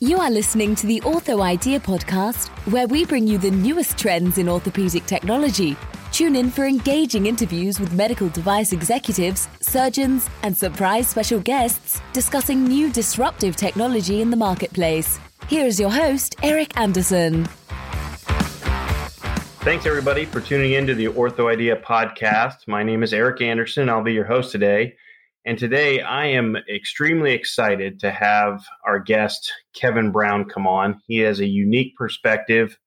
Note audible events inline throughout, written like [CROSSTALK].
You are listening to the Ortho Idea podcast, where we bring you the newest trends in orthopedic technology. Tune in for engaging interviews with medical device executives, surgeons, and surprise special guests discussing new disruptive technology in the marketplace. Here is your host, Eric Anderson. Thanks, everybody, for tuning in to the Ortho Idea podcast. My name is Eric Anderson. I'll be your host today. And today I am extremely excited to have our guest, Kevin Brown, come on. He has a unique perspective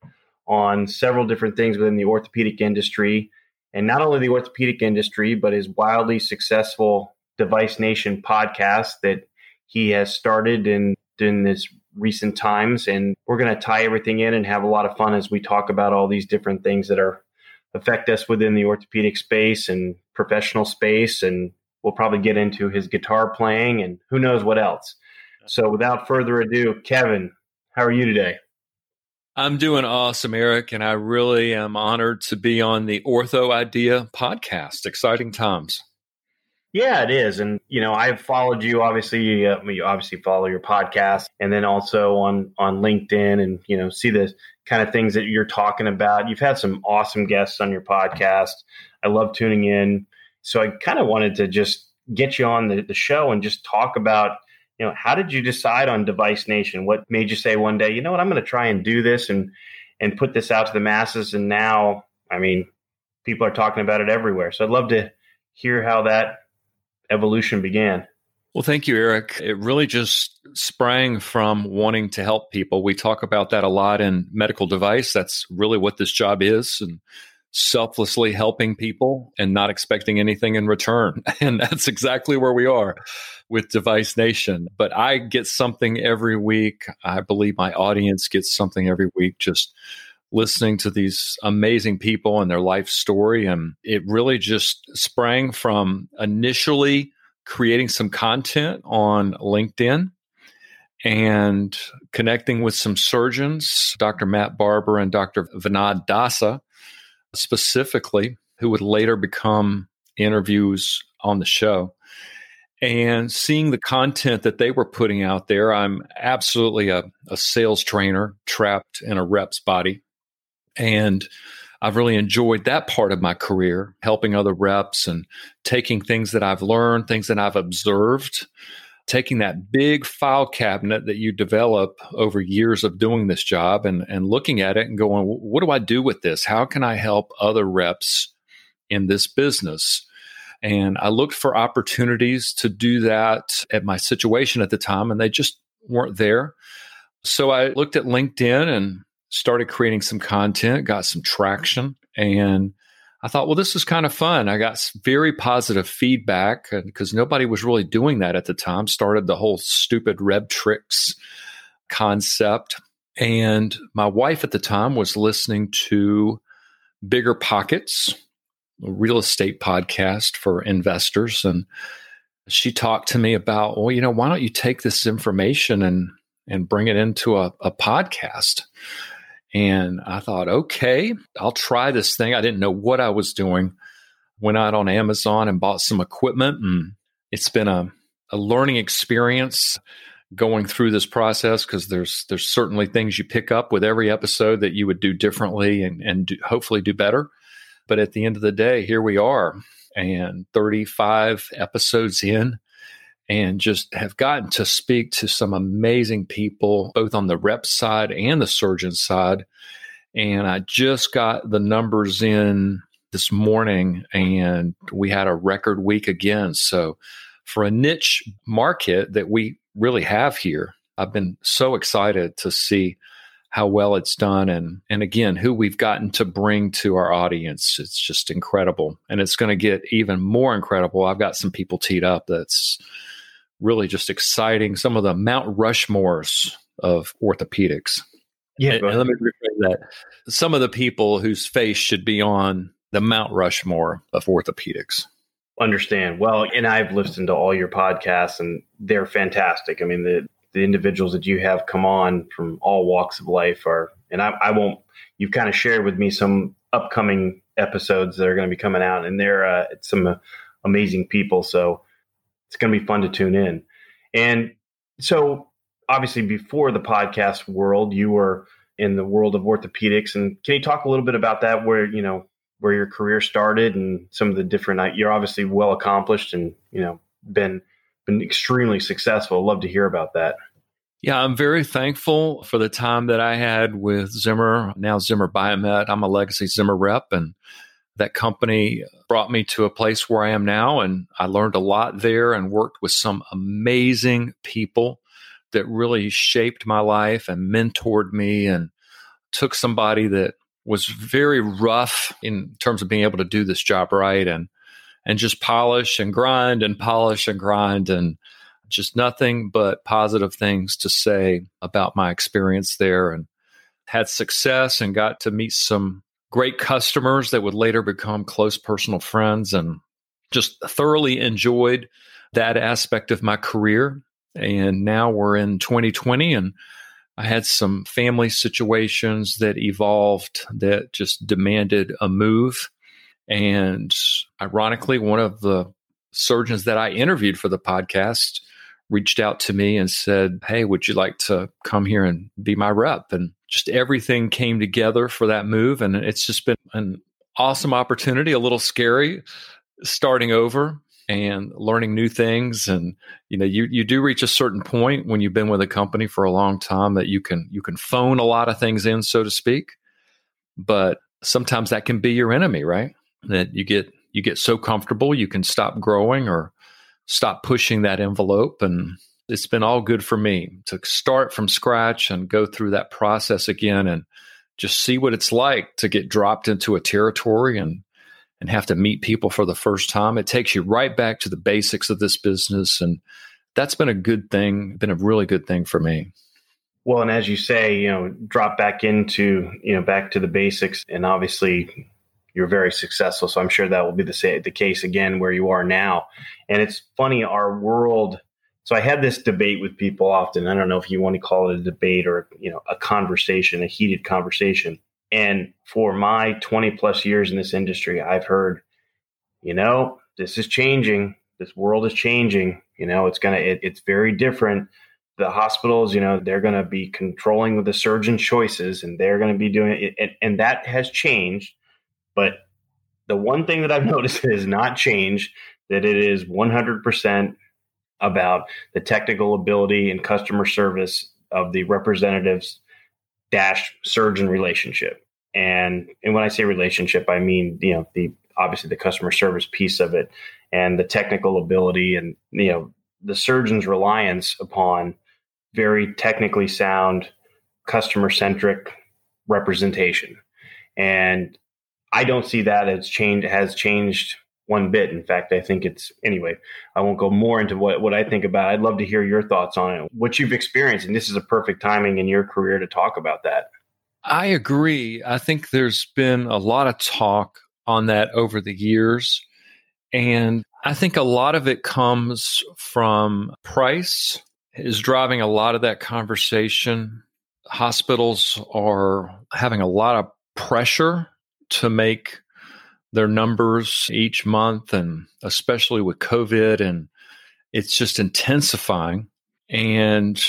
on several different things within the orthopedic industry. And not only the orthopedic industry, but his wildly successful Device Nation podcast that he has started in, in this recent times. And we're going to tie everything in and have a lot of fun as we talk about all these different things that are affect us within the orthopedic space and professional space. And we'll probably get into his guitar playing and who knows what else. So without further ado, Kevin, how are you today? I'm doing awesome, Eric, and I really am honored to be on the Ortho Idea podcast. Exciting times. Yeah, it is. And, you know, I've followed you, obviously, uh, you obviously follow your podcast and then also on, on LinkedIn and, you know, see the kind of things that you're talking about. You've had some awesome guests on your podcast. I love tuning in. So I kind of wanted to just get you on the, the show and just talk about, you know, how did you decide on Device Nation? What made you say one day, you know what, I'm going to try and do this and, and put this out to the masses. And now, I mean, people are talking about it everywhere. So I'd love to hear how that evolution began? Well, thank you, Eric. It really just sprang from wanting to help people. We talk about that a lot in medical device. That's really what this job is. And selflessly helping people and not expecting anything in return. [LAUGHS] And that's exactly where we are with Device Nation. But I get something every week. I believe my audience gets something every week just listening to these amazing people and their life story. And it really just sprang from initially creating some content on LinkedIn and connecting with some surgeons, Dr. Matt Barber and Dr. Vinod Dasa, specifically, who would later become interviews on the show. And seeing the content that they were putting out there, I'm absolutely a, a sales trainer trapped in a rep's body. And I've really enjoyed that part of my career, helping other reps and taking things that I've learned, things that I've observed, taking that big file cabinet that you develop over years of doing this job and, and looking at it and going, what do I do with this? How can I help other reps in this business? And I looked for opportunities to do that at my situation at the time, and they just weren't there. So I looked at LinkedIn and started creating some content, got some traction, and I thought, well, this is kind of fun. I got very positive feedback because nobody was really doing that at the time. Started the whole stupid REBTrix concept. And my wife at the time was listening to Bigger Pockets, a real estate podcast for investors. And she talked to me about, well, you know, why don't you take this information and and bring it into a, a podcast? And I thought, okay, I'll try this thing. I didn't know what I was doing. Went out on Amazon and bought some equipment, and it's been a, a learning experience going through this process because there's there's certainly things you pick up with every episode that you would do differently and and do, hopefully do better. But at the end of the day, here we are, and 35 episodes in, and just have gotten to speak to some amazing people, both on the rep side and the surgeon side. And I just got the numbers in this morning, and we had a record week again. So, for a niche market that we really have here, I've been so excited to see how well it's done and and again who we've gotten to bring to our audience it's just incredible and it's going to get even more incredible i've got some people teed up that's really just exciting. Some of the Mount Rushmores of orthopedics. Yeah, and, and let me rephrase that. Some of the people whose face should be on the Mount Rushmore of orthopedics. Understand well, and I've listened to all your podcasts, and they're fantastic. I mean, the the individuals that you have come on from all walks of life are, and I, I won't. You've kind of shared with me some upcoming episodes that are going to be coming out, and they're uh, some uh, amazing people. So it's going to be fun to tune in. And so obviously before the podcast world, you were in the world of orthopedics. And can you talk a little bit about that? Where you know where your career started and some of the different. Uh, you're obviously well accomplished and you know been been extremely successful. Love to hear about that. Yeah, I'm very thankful for the time that I had with Zimmer, now Zimmer Biomet. I'm a legacy Zimmer rep, and that company brought me to a place where I am now. And I learned a lot there and worked with some amazing people that really shaped my life and mentored me and took somebody that was very rough in terms of being able to do this job right and and just polish and grind and polish and grind and just nothing but positive things to say about my experience there and had success and got to meet some great customers that would later become close personal friends and just thoroughly enjoyed that aspect of my career and now we're in 2020 and I had some family situations that evolved that just demanded a move and ironically one of the surgeons that I interviewed for the podcast reached out to me and said, Hey, would you like to come here and be my rep? And just everything came together for that move. And it's just been an awesome opportunity, a little scary starting over and learning new things and you know you you do reach a certain point when you've been with a company for a long time that you can you can phone a lot of things in so to speak but sometimes that can be your enemy right that you get you get so comfortable you can stop growing or stop pushing that envelope. And it's been all good for me to start from scratch and go through that process again and just see what it's like to get dropped into a territory and and have to meet people for the first time. It takes you right back to the basics of this business and that's been a good thing, been a really good thing for me. Well, and as you say, you know, drop back into, you know, back to the basics and obviously you're very successful. So I'm sure that will be the the case again where you are now. And it's funny, our world. So I had this debate with people often. I don't know if you want to call it a debate or you know a conversation, a heated conversation. And for my 20 plus years in this industry, I've heard, you know, this is changing. This world is changing. You know, it's gonna. It, it's very different the hospitals, you know, they're to be controlling with the surgeon choices and they're to be doing it. And, and, that has changed. But the one thing that I've [LAUGHS] noticed has not changed that it is 100% about the technical ability and customer service of the representatives dash surgeon relationship. And and when I say relationship, I mean you know the obviously the customer service piece of it and the technical ability and you know the surgeon's reliance upon very technically sound customer centric representation. And I don't see that as changed has changed one bit. In fact, I think it's anyway. I won't go more into what what I think about. I'd love to hear your thoughts on it, what you've experienced, and this is a perfect timing in your career to talk about that. I agree. I think there's been a lot of talk on that over the years, and I think a lot of it comes from price is driving a lot of that conversation. Hospitals are having a lot of pressure to make their numbers each month and especially with covid and it's just intensifying. And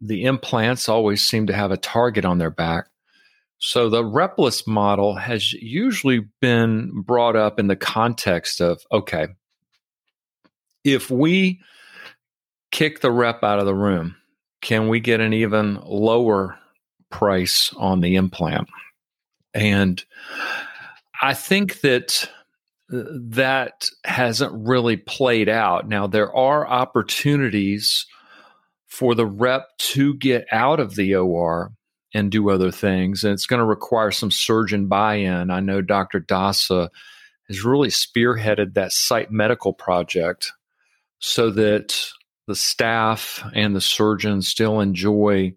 the implants always seem to have a target on their back. So the repless model has usually been brought up in the context of okay if we kick the rep out of the room can we get an even lower price on the implant? And I think that uh, that hasn't really played out. Now, there are opportunities for the rep to get out of the OR and do other things, and it's going to require some surgeon buy in. I know Dr. Dasa has really spearheaded that site medical project so that the staff and the surgeons still enjoy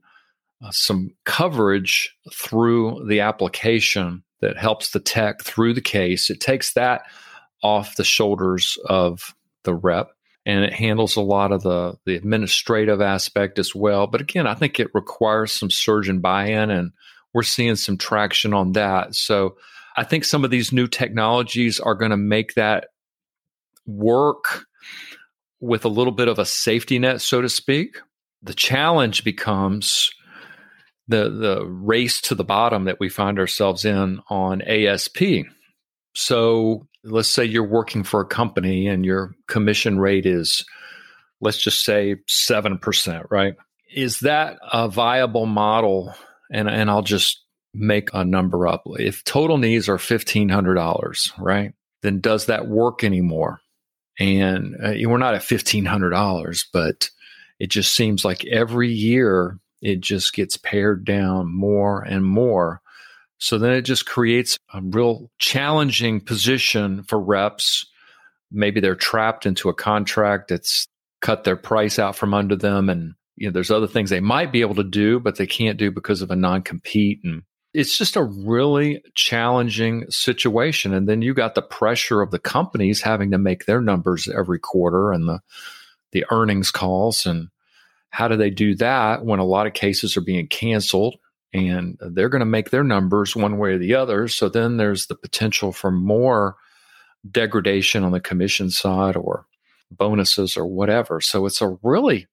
uh, some coverage through the application that helps the tech through the case. It takes that off the shoulders of the rep and it handles a lot of the, the administrative aspect as well. But again, I think it requires some surgeon buy in, and we're seeing some traction on that. So I think some of these new technologies are going to make that work with a little bit of a safety net, so to speak the challenge becomes the the race to the bottom that we find ourselves in on ASP. So let's say you're working for a company and your commission rate is let's just say 7%, right? Is that a viable model? And and I'll just make a number up. If total needs are $1500, right? Then does that work anymore? And uh, we're not at $1500, but it just seems like every year it just gets pared down more and more. So then it just creates a real challenging position for reps. Maybe they're trapped into a contract that's cut their price out from under them. And, you know, there's other things they might be able to do, but they can't do because of a non compete. And it's just a really challenging situation. And then you got the pressure of the companies having to make their numbers every quarter and the, the earnings calls. And how do they do that when a lot of cases are being canceled and they're going to make their numbers one way or the other? So then there's the potential for more degradation on the commission side or bonuses or whatever. So it's a really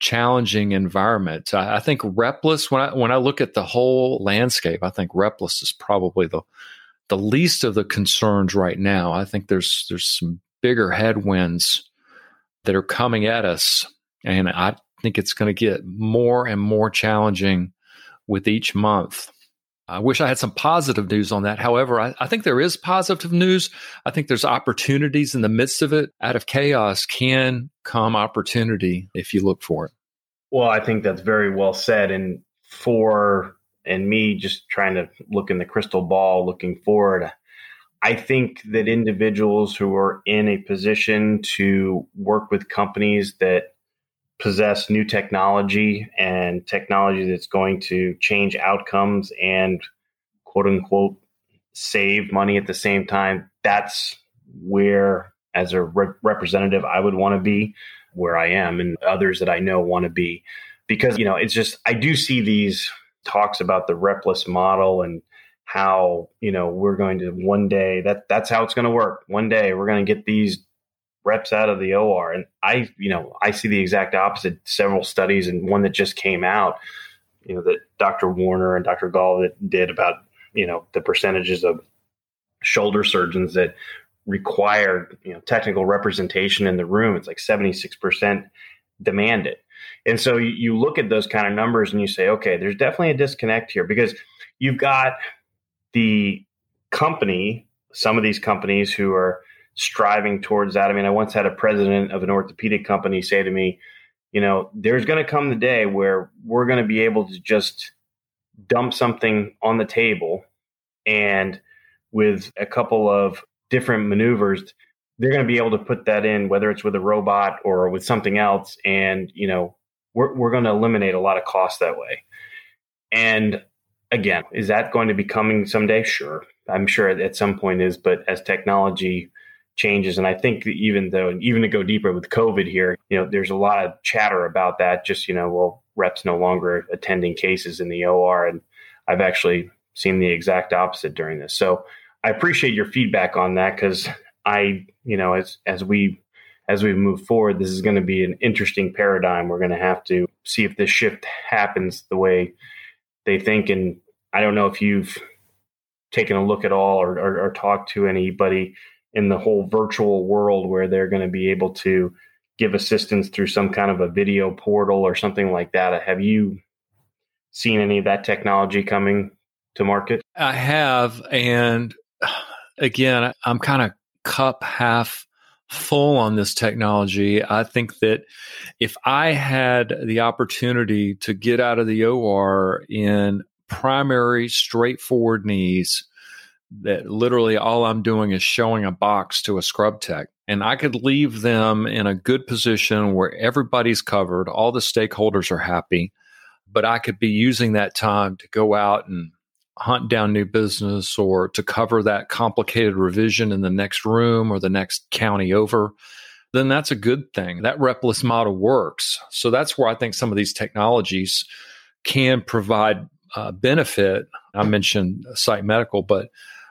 challenging environment. I, I, think repless when I when I look at the whole landscape, I think repless is probably the the least of the concerns right now. I think there's there's some bigger headwinds that are coming at us and I think it's going to get more and more challenging with each month. I wish I had some positive news on that. However, I, I, think there is positive news. I think there's opportunities in the midst of it. Out of chaos can come opportunity if you look for it. Well, I think that's very well said. And for and me just trying to look in the crystal ball, looking forward, I think that individuals who are in a position to work with companies that possess new technology and technology that's going to change outcomes and quote unquote save money at the same time that's where as a re- representative i would want to be where i am and others that i know want to be. Because you know it's just i do see these talks about the repless model and how you know we're going to one day that that's how it's going to work. One day we're going to get these reps out of the OR. And I, you know, I see the exact opposite. Several studies and one that just came out, you know, that Dr. Warner and Dr. Gall that did about, you know, the percentages of shoulder surgeons that require, you know, technical representation in the room. It's like 76% demanded. It and so you look at those kind of numbers and you say, okay, there's definitely a disconnect here because you've got the company, some of these companies who are striving towards that. I mean, I once had a president of an orthopedic company say to me, you know, there's going to come the day where we're going to be able to just dump something on the table and with a couple of different maneuvers, they're going to be able to put that in, whether it's with a robot or with something else. And, you know, we're, we're going to eliminate a lot of costs that way. And again, is that going to be coming someday? Sure. I'm sure at some point is, but as technology changes. And I think even though, even to go deeper with COVID here, you know, there's a lot of chatter about that. Just, you know, well, reps no longer attending cases in the OR. And I've actually seen the exact opposite during this. So I appreciate your feedback on that because I, you know, as, as we, as we move forward, this is going to be an interesting paradigm. We're going to have to see if this shift happens the way they think. And I don't know if you've taken a look at all or, or, or talked to anybody in the whole virtual world where they're going to be able to give assistance through some kind of a video portal or something like that. Have you seen any of that technology coming to market? I have. And [SIGHS] again, I'm kind of cup half full on this technology. I think that if I had the opportunity to get out of the OR in primary straightforward knees that literally all I'm doing is showing a box to a scrub tech. And I could leave them in a good position where everybody's covered, all the stakeholders are happy, but I could be using that time to go out and hunt down new business or to cover that complicated revision in the next room or the next county over. Then that's a good thing. That repless model works. So that's where I think some of these technologies can provide uh, benefit. I mentioned Site Medical, but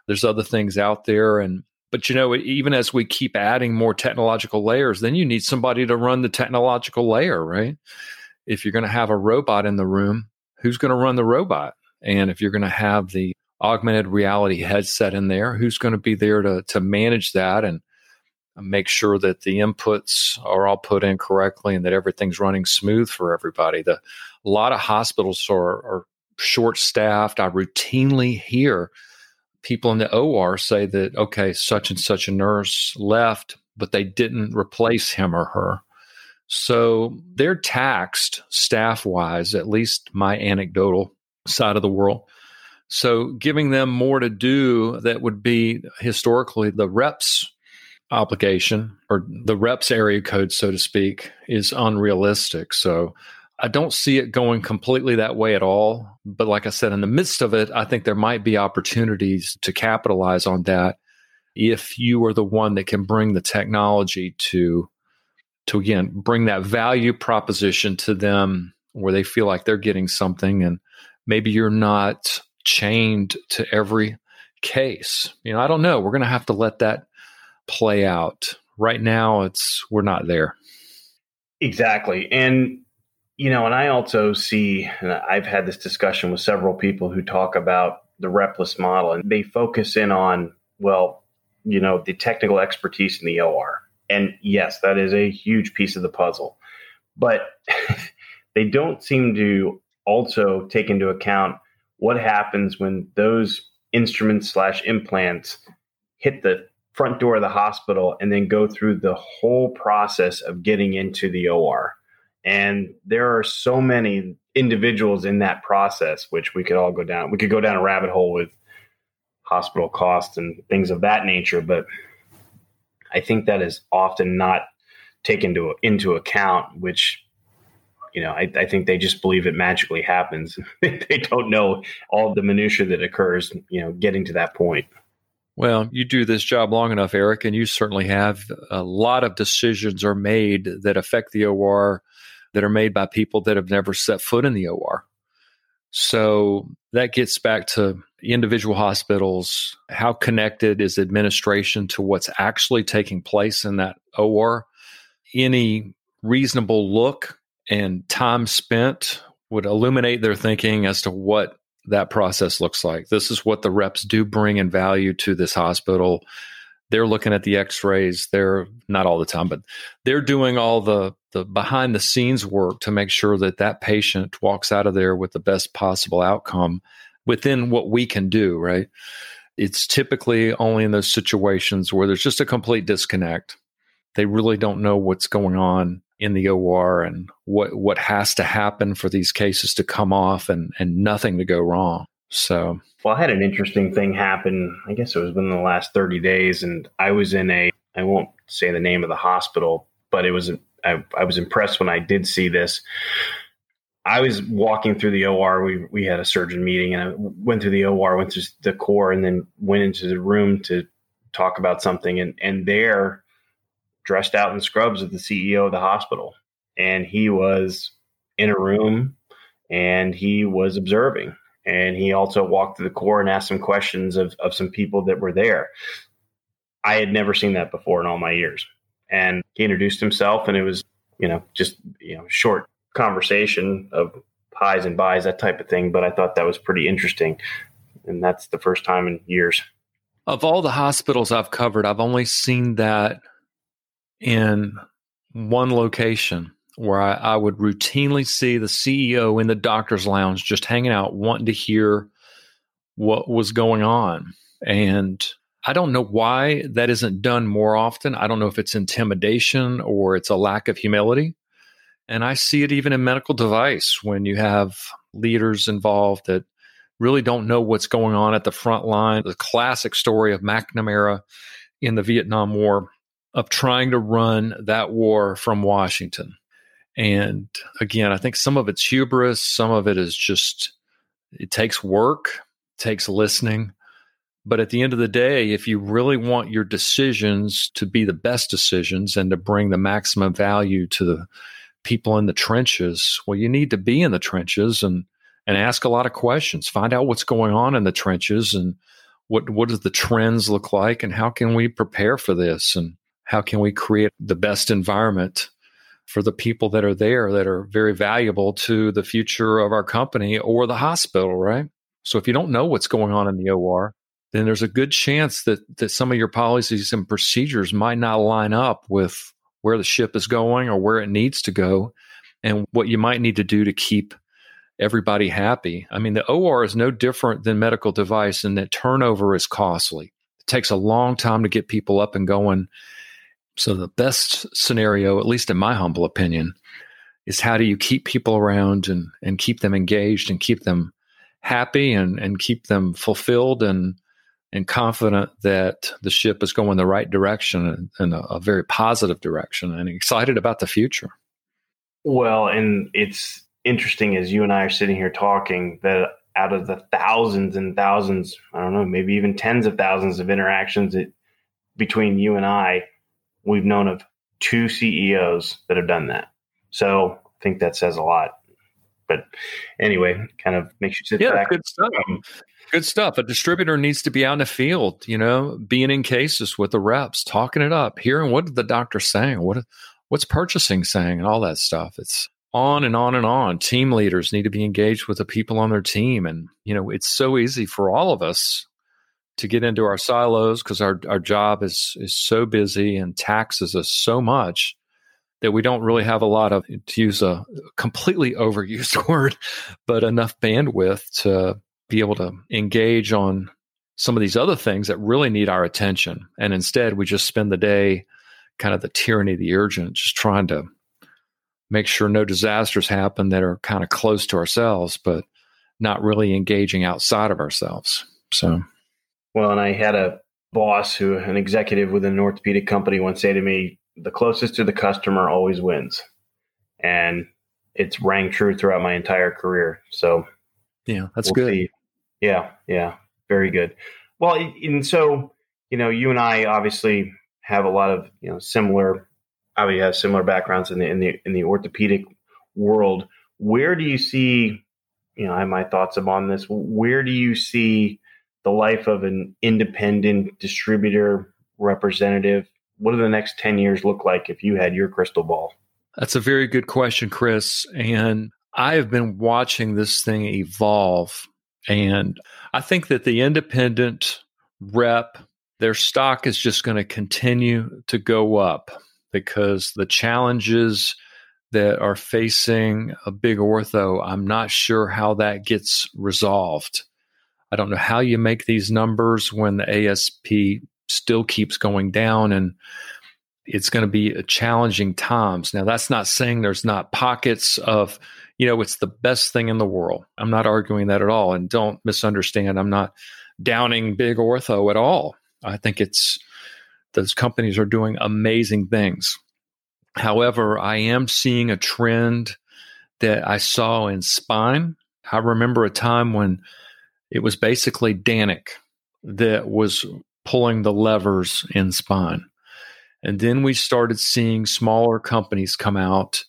there's other things out there and but you know even as we keep adding more technological layers then you need somebody to run the technological layer right if you're going to have a robot in the room, who's going to run the robot? And if you're going to have the augmented reality headset in there, who's going to be there to, to manage that and make sure that the inputs are all put in correctly and that everything's running smooth for everybody? The, a lot of hospitals are, are short staffed. I routinely hear people in the OR say that, okay, such and such a nurse left, but they didn't replace him or her. So they're taxed staff wise, at least my anecdotal side of the world. So giving them more to do that would be historically the reps obligation or the reps area code, so to speak, is unrealistic. So I don't see it going completely that way at all. But like I said, in the midst of it, I think there might be opportunities to capitalize on that if you are the one that can bring the technology to to again bring that value proposition to them where they feel like they're getting something and maybe you're not chained to every case. You know, I don't know. We're going to have to let that play out. Right now it's we're not there. Exactly. And you know, and I also see, and I've had this discussion with several people who talk about the repless model, and they focus in on, well, you know, the technical expertise in the OR. And yes, that is a huge piece of the puzzle. But [LAUGHS] they don't seem to also take into account what happens when those instruments slash implants hit the front door of the hospital and then go through the whole process of getting into the OR. And there are so many individuals in that process, which we could all go down. We could go down a rabbit hole with hospital costs and things of that nature. But I think that is often not taken to, into account, which you know, I, I, think they just believe it magically happens. [LAUGHS] they don't know all the minutia that occurs, you know, getting to that point. Well, you do this job long enough, Eric, and you certainly have a lot of decisions are made that affect the OR that are made by people that have never set foot in the OR. So that gets back to individual hospitals. How connected is administration to what's actually taking place in that OR? Any reasonable look and time spent would illuminate their thinking as to what that process looks like. This is what the reps do bring in value to this hospital they're looking at the x-rays they're not all the time but they're doing all the the behind the scenes work to make sure that that patient walks out of there with the best possible outcome within what we can do right? It's typically only in those situations where there's just a complete disconnect. They really don't know what's going on in the OR and what what has to happen for these cases to come off and and nothing to go wrong. So, well, I had an interesting thing happen. I guess it was within the last 30 days, and I was in a, I won't say the name of the hospital, but it was, I, I was impressed when I did see this. I was walking through the OR. We, we had a surgeon meeting, and I went through the OR, went to the core, and then went into the room to talk about something. And, and there, dressed out in scrubs, of the CEO of the hospital. And he was in a room and he was observing and he also walked through the core and asked some questions of, of some people that were there. I had never seen that before in all my years. And he introduced himself, and it was, you know, just, you know, short conversation of highs and buys, that type of thing. But I thought that was pretty interesting. And that's the first time in years. Of all the hospitals I've covered, I've only seen that in one location where I, I, would routinely see the CEO in the doctor's lounge just hanging out, wanting to hear what was going on. And I don't know why that isn't done more often. I don't know if it's intimidation or it's a lack of humility. And I see it even in medical device when you have leaders involved that really don't know what's going on at the front line. The classic story of McNamara in the Vietnam War of trying to run that war from Washington and again, I think some of it's hubris, some of it is just, it takes work, takes listening. But at the end of the day, if you really want your decisions to be the best decisions and to bring the maximum value to the people in the trenches, well, you need to be in the trenches and and ask a lot of questions. Find out what's going on in the trenches and what what does the trends look like and how can we prepare for this and how can we create the best environment for the people that are there that are very valuable to the future of our company or the hospital, right? So if you don't know what's going on in the OR, then there's a good chance that that some of your policies and procedures might not line up with where the ship is going or where it needs to go and what you might need to do to keep everybody happy. I mean, the OR is no different than medical device in that turnover is costly. It takes a long time to get people up and going. So the best scenario, at least in my humble opinion, is how do you keep people around and, and keep them engaged and keep them happy and, and keep them fulfilled and and confident that the ship is going the right direction in a, a very positive direction and excited about the future. Well, and it's interesting as you and I are sitting here talking that out of the thousands and thousands, I don't know, maybe even tens of thousands of interactions between you and I, we've known of two CEOs that have done that. So I think that says a lot. But anyway, kind of makes you sit yeah, back. Good stuff. Um, good stuff. A distributor needs to be out in the field, you know, being in cases with the reps, talking it up, hearing what the doctor's saying, what what's purchasing saying, and all that stuff. It's on and on and on. Team leaders need to be engaged with the people on their team. And, you know, it's so easy for all of us to get into our silos because our, our job is is so busy and taxes us so much that we don't really have a lot of to use a completely overused [LAUGHS] word, but enough bandwidth to be able to engage on some of these other things that really need our attention. And instead we just spend the day kind of the tyranny of the urgent, just trying to make sure no disasters happen that are kind of close to ourselves, but not really engaging outside of ourselves. So, well, and I had a boss who, an executive within an orthopedic company, once say to me, "The closest to the customer always wins," and it's rang true throughout my entire career. So, yeah, that's we'll good. See. Yeah, yeah, very good. Well, and so you know, you and I obviously have a lot of you know similar obviously have similar backgrounds in the in the in the orthopedic world. Where do you see, you know, I have my thoughts upon this. Where do you see the life of an independent distributor representative? What do the next 10 years look like if you had your crystal ball? That's a very good question, Chris. And I have been watching this thing evolve. And I think that the independent rep, their stock is just going to continue to go up because the challenges that are facing a big ortho, I'm not sure how that gets resolved. I don't know how you make these numbers when the ASP still keeps going down and it's going to be a challenging times. Now that's not saying there's not pockets of, you know, it's the best thing in the world. I'm not arguing that at all and don't misunderstand. I'm not downing big ortho at all. I think it's those companies are doing amazing things. However, I am seeing a trend that I saw in spine. I remember a time when it was basically Danek that was pulling the levers in spine. And then we started seeing smaller companies come out,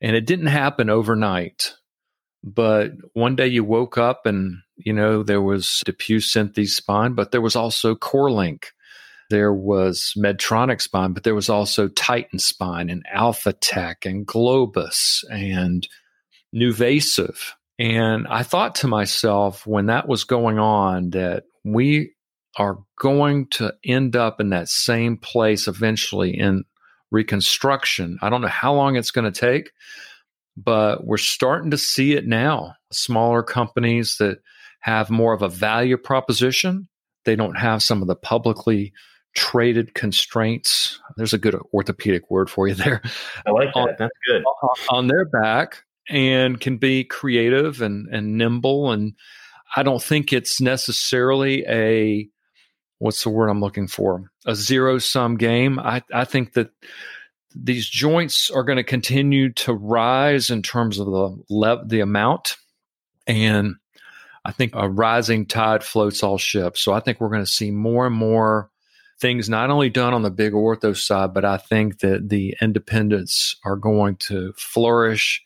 and it didn't happen overnight. But one day you woke up and, you know, there was DePuy Synthes spine, but there was also CoreLink there was Medtronic Spine, but there was also Titan Spine and Alphatec and Globus and Nuvasive. And I thought to myself when that was going on that we are going to end up in that same place eventually in reconstruction. I don't know how long it's going to take, but we're starting to see it now. Smaller companies that have more of a value proposition, they don't have some of the publicly traded constraints. There's a good orthopedic word for you [LAUGHS] there. I like that. On, That's good. On their back and can be creative and, and nimble. And I don't think it's necessarily a, what's the word I'm looking for? A zero sum game. I, I think that these joints are going to continue to rise in terms of the le- the amount. And I think a rising tide floats all ships. So I think we're going to see more and more things not only done on the big ortho side, but I think that the independents are going to flourish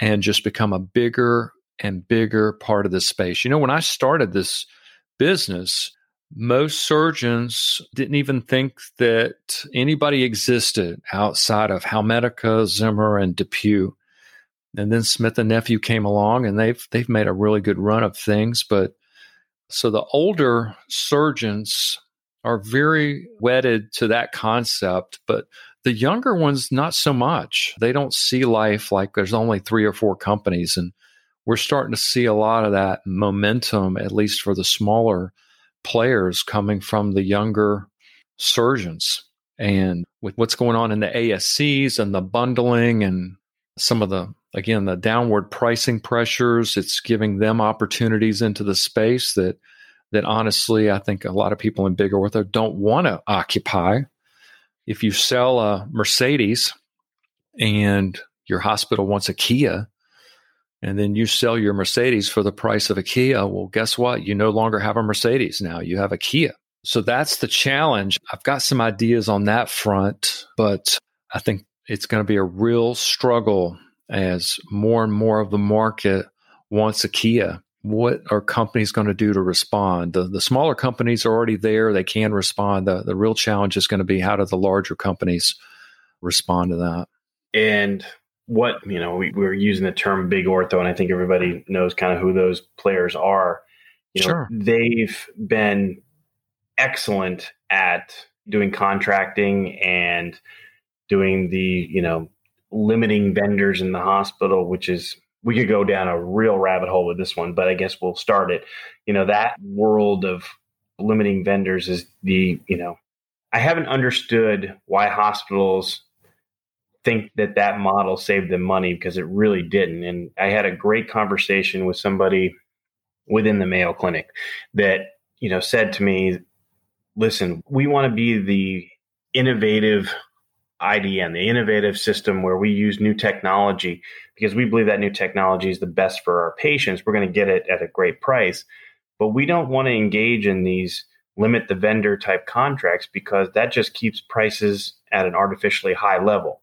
and just become a bigger and bigger part of the space. You know, when I started this business, most surgeons didn't even think that anybody existed outside of Howmedica, Zimmer, and DePuy. And then Smith and Nephew came along, and they've they've made a really good run of things. But so the older surgeons are very wedded to that concept, but the younger ones not so much. They don't see life like there's only three or four companies, and we're starting to see a lot of that momentum, at least for the smaller players coming from the younger surgeons. And with what's going on in the ASCs and the bundling and some of the, again, the downward pricing pressures, it's giving them opportunities into the space that, that honestly, I think a lot of people in big ortho don't want to occupy. If you sell a Mercedes and your hospital wants a Kia, and then you sell your Mercedes for the price of a Kia, well, guess what? You no longer have a Mercedes now, you have a Kia. So that's the challenge. I've got some ideas on that front, but I think it's going to be a real struggle as more and more of the market wants a Kia. What are companies going to do to respond? The, the smaller companies are already there, they can respond. The, the real challenge is going to be how do the larger companies respond to that? And what you know we, we were using the term big ortho and i think everybody knows kind of who those players are you know sure. they've been excellent at doing contracting and doing the you know limiting vendors in the hospital which is we could go down a real rabbit hole with this one but i guess we'll start it you know that world of limiting vendors is the you know i haven't understood why hospitals think that that model saved them money because it really didn't. And I had a great conversation with somebody within the Mayo Clinic that, you know, said to me, listen, we want to be the innovative IDN, the innovative system where we use new technology because we believe that new technology is the best for our patients. We're going to get it at a great price. But we don't want to engage in these limit the vendor type contracts because that just keeps prices at an artificially high level.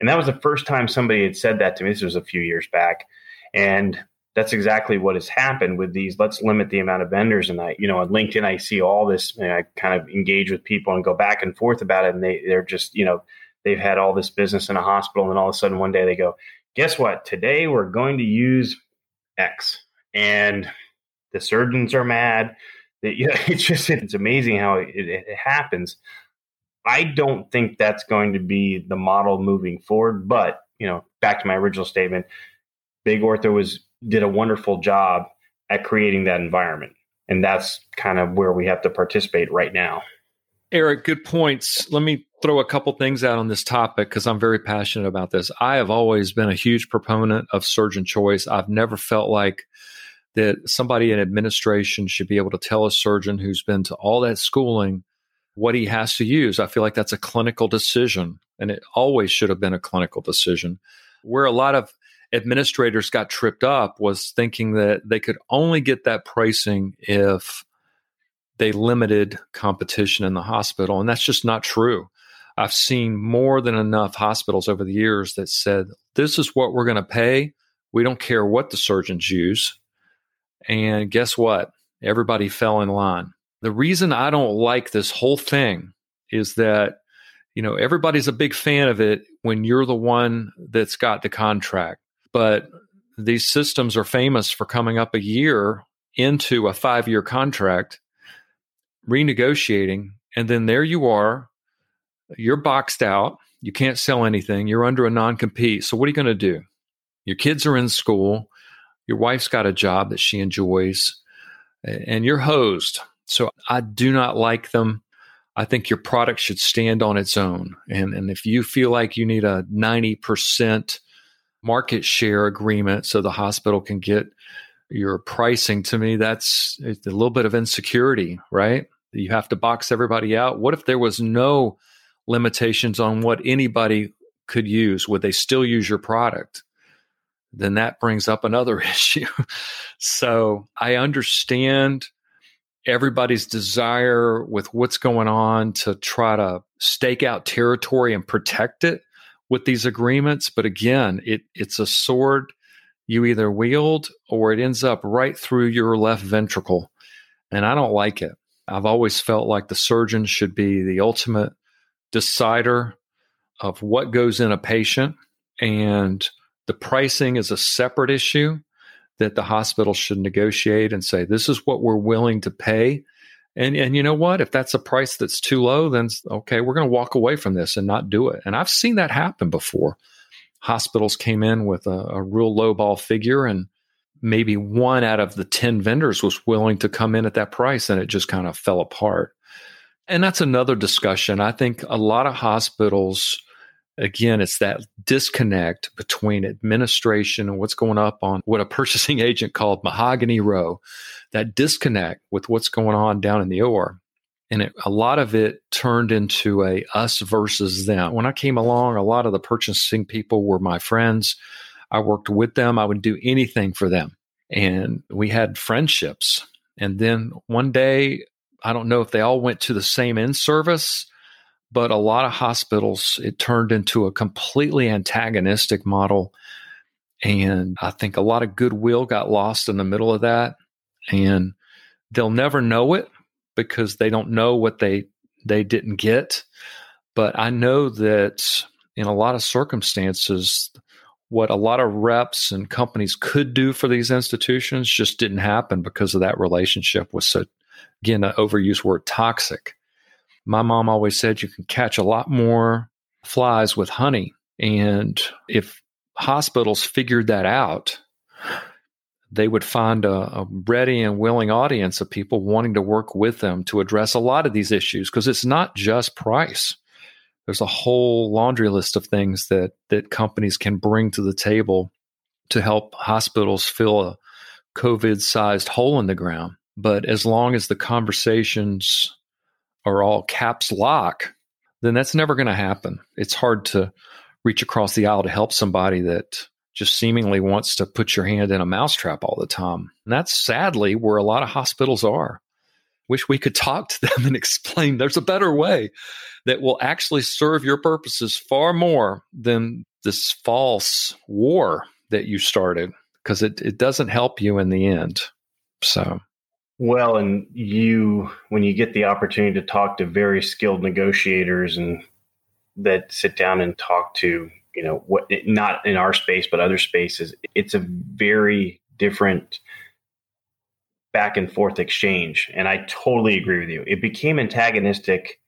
And that was the first time somebody had said that to me. This was a few years back. And that's exactly what has happened with these. Let's limit the amount of vendors. And I, you know, on LinkedIn, I see all this. And I kind of engage with people and go back and forth about it. And they, they're just, you know, they've had all this business in a hospital. And all of a sudden, one day they go, guess what? Today we're going to use X. And the surgeons are mad. That, you know, it's just, it's amazing how it, it happens. I don't think that's going to be the model moving forward. But you know, back to my original statement, Big Ortho was did a wonderful job at creating that environment, and that's kind of where we have to participate right now. Eric, good points. Let me throw a couple things out on this topic because I'm very passionate about this. I have always been a huge proponent of surgeon choice. I've never felt like that somebody in administration should be able to tell a surgeon who's been to all that schooling what he has to use. I feel like that's a clinical decision, and it always should have been a clinical decision. Where a lot of administrators got tripped up was thinking that they could only get that pricing if they limited competition in the hospital, and that's just not true. I've seen more than enough hospitals over the years that said, This is what we're going to pay. We don't care what the surgeons use. And guess what? Everybody fell in line. The reason I don't like this whole thing is that, you know, everybody's a big fan of it when you're the one that's got the contract. But these systems are famous for coming up a year into a five year contract, renegotiating, and then there you are. You're boxed out. You can't sell anything. You're under a non compete. So, what are you going to do? Your kids are in school. Your wife's got a job that she enjoys, and you're hosed. So I do not like them. I think your product should stand on its own. And, and if you feel like you need a 90% market share agreement so the hospital can get your pricing, to me, that's a little bit of insecurity, right? You have to box everybody out. What if there was no limitations on what anybody could use? Would they still use your product? Then that brings up another [LAUGHS] issue. so I understand everybody's desire with what's going on to try to stake out territory and protect it with these agreements. But again, it, it's a sword you either wield or it ends up right through your left ventricle. And I don't like it. I've always felt like the surgeon should be the ultimate decider of what goes in a patient, and the pricing is a separate issue that the hospital should negotiate and say, this is what we're willing to pay. And, and you know what? If that's a price that's too low, then okay, we're going to walk away from this and not do it. And I've seen that happen before. Hospitals came in with a, a real low ball figure, and maybe one out of the 10 vendors was willing to come in at that price, and it just kind of fell apart. And that's another discussion. I think a lot of hospitals again, it's that disconnect between administration and what's going up on what a purchasing [LAUGHS] agent called mahogany row, that disconnect with what's going on down in the OR. And it, a lot of it turned into a us versus them. When I came along, a lot of the purchasing people were my friends. I worked with them. I would do anything for them. And we had friendships. And then one day, I don't know if they all went to the same in service but a lot of hospitals, it turned into a completely antagonistic model. And I think a lot of goodwill got lost in the middle of that. And they'll never know it because they don't know what they they didn't get. But I know that in a lot of circumstances, what a lot of reps and companies could do for these institutions just didn't happen because of that relationship was so again an overused word toxic my mom always said you can catch a lot more flies with honey. And if hospitals figured that out, they would find a, a, ready and willing audience of people wanting to work with them to address a lot of these issues because it's not just price. There's a whole laundry list of things that that companies can bring to the table to help hospitals fill a COVID sized hole in the ground. But as long as the conversations are all caps lock, then that's never going to happen. It's hard to reach across the aisle to help somebody that just seemingly wants to put your hand in a mousetrap all the time. And that's sadly where a lot of hospitals are. Wish we could talk to [LAUGHS] them and explain there's a better way that will actually serve your purposes far more than this false war that you started because it, it doesn't help you in the end. So well, and you, when you get the opportunity to talk to very skilled negotiators and that sit down and talk to, you know, what not in our space, but other spaces, it's a very different back and forth exchange. And I totally agree with you. It became antagonistic.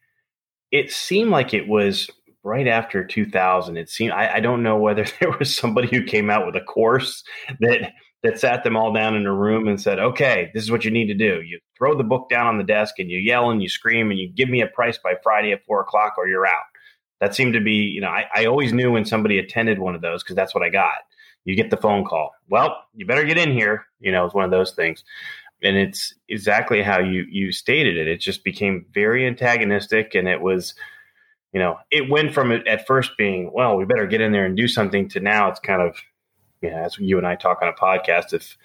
It seemed like it was right after 2000. It seemed, I, I don't know whether [LAUGHS] there was somebody who came out with a course that that sat them all down in a room and said, okay, this is what you need to do. You throw the book down on the desk and you yell and you scream and you give me a price by Friday at four o'clock or you're out. That seemed to be, you know, I, I always knew when somebody attended one of those because that's what I got. You get the phone call. Well, you better get in here. You know, it's one of those things. And it's exactly how you you stated it. It just became very antagonistic and it was, you know, it went from at first being, well, we better get in there and do something to now it's kind of you know, as you and I talk on a podcast, if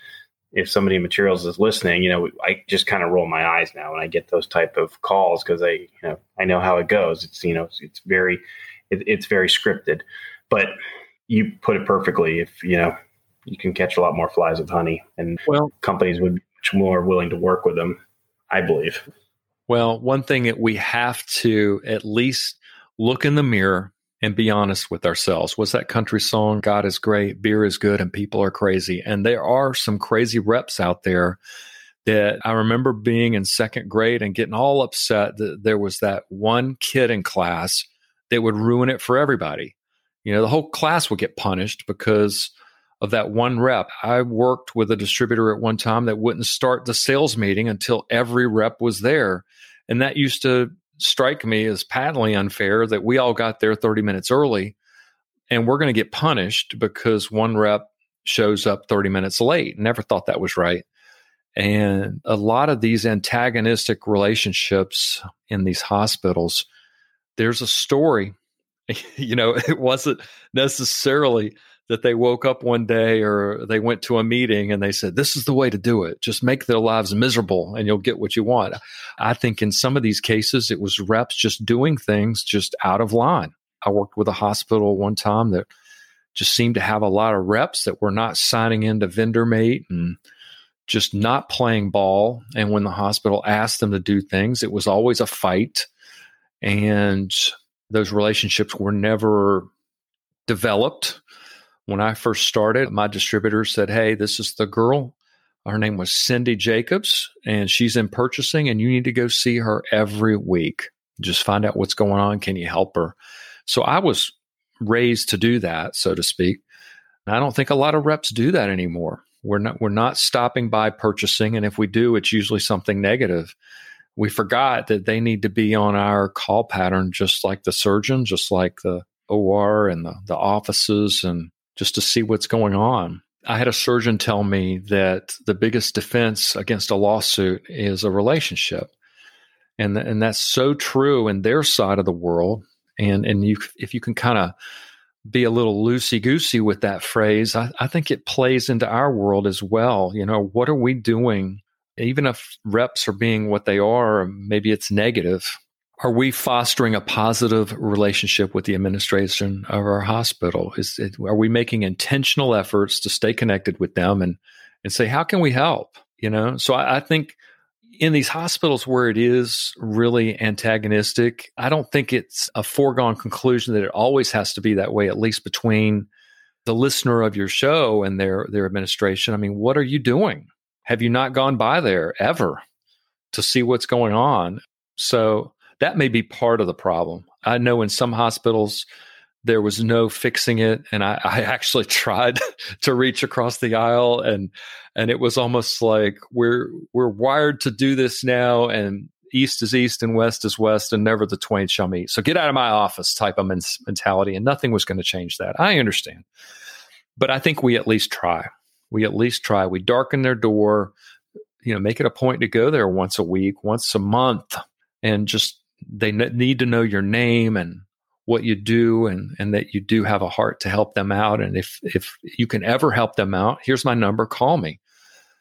if somebody in materials is listening, you know, I just kind of roll my eyes now when I get those type of calls because I, you know, I know how it goes. It's you know, it's very, it, it's very scripted, but you put it perfectly. If you know, you can catch a lot more flies with honey, and well, companies would be much more willing to work with them. I believe. Well, one thing that we have to at least look in the mirror and be honest with ourselves. Was that country song? God is great, beer is good, and people are crazy. And there are some crazy reps out there that I remember being in second grade and getting all upset that there was that one kid in class that would ruin it for everybody. You know, the whole class would get punished because of that one rep. I worked with a distributor at one time that wouldn't start the sales meeting until every rep was there. And that used to strike me as patently unfair that we all got there 30 minutes early and we're going to get punished because one rep shows up 30 minutes late. Never thought that was right. And a lot of these antagonistic relationships in these hospitals, there's a story. [LAUGHS] you know, it wasn't necessarily that they woke up one day or they went to a meeting and they said, This is the way to do it. Just make their lives miserable and you'll get what you want. I think in some of these cases, it was reps just doing things just out of line. I worked with a hospital one time that just seemed to have a lot of reps that were not signing into Vendormate and just not playing ball. And when the hospital asked them to do things, it was always a fight. And those relationships were never developed. When I first started, my distributor said, Hey, this is the girl. Her name was Cindy Jacobs, and she's in purchasing, and you need to go see her every week. Just find out what's going on. Can you help her? So I was raised to do that, so to speak. And I don't think a lot of reps do that anymore. We're not we're not stopping by purchasing, and if we do, it's usually something negative. We forgot that they need to be on our call pattern, just like the surgeon, just like the OR and the, the offices, and just to see what's going on. I had a surgeon tell me that the biggest defense against a lawsuit is a relationship. And, and that's so true in their side of the world. And, and you, if you can kind of be a little loosey goosey with that phrase, I, I think it plays into our world as well. You know, what are we doing? Even if reps are being what they are, maybe it's negative. Are we fostering a positive relationship with the administration of our hospital? Is it, are we making intentional efforts to stay connected with them and and say how can we help? You know, so I, I think in these hospitals where it is really antagonistic, I don't think it's a foregone conclusion that it always has to be that way, at least between the listener of your show and their their administration. I mean, what are you doing? Have you not gone by there ever to see what's going on? So that may be part of the problem. I know in some hospitals there was no fixing it and I, I, actually [LAUGHS] tried to reach across the aisle and and it was almost like we're we're wired to do this now and east is east and west is west and never the twain shall meet. So get out of my office type of men- mentality and nothing was going to change that. I understand. But i think we at least try. We at least try. We darken their door you know make it a point to go there once a week once a month and just they need to know your name and what you do and and that you do have a heart to help them out. And if if you can ever help them out here's my number call me.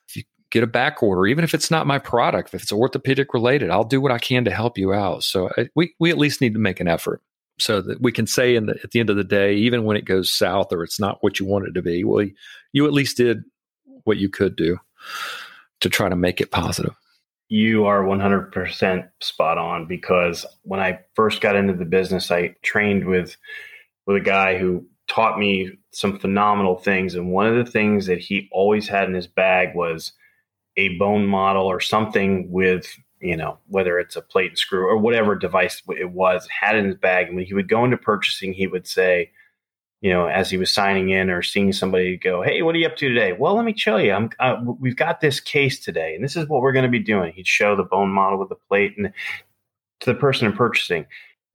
If you get a back order even if it's not my product if it's orthopedic related i'll do what i can to help you out. So I, we we at least need to make an effort so that we can say in the, at the end of the day even when it goes south or it's not what you want it to be well you at least did what you could do to try to make it positive you are 100% spot on because when I first got into the business, I trained with with a guy who taught me some phenomenal things. And one of the things that he always had in his bag was a bone model or something with, you know, whether it's a plate and screw or whatever device it was, had in his bag. And when he would go into purchasing, he would say, you know, as he was signing in or seeing somebody go, "Hey, what are you up to today?" Well, let me show you, I'm uh, we've got this case today, and this is what we're going to be doing. He'd show the bone model with the plate and to the person in purchasing,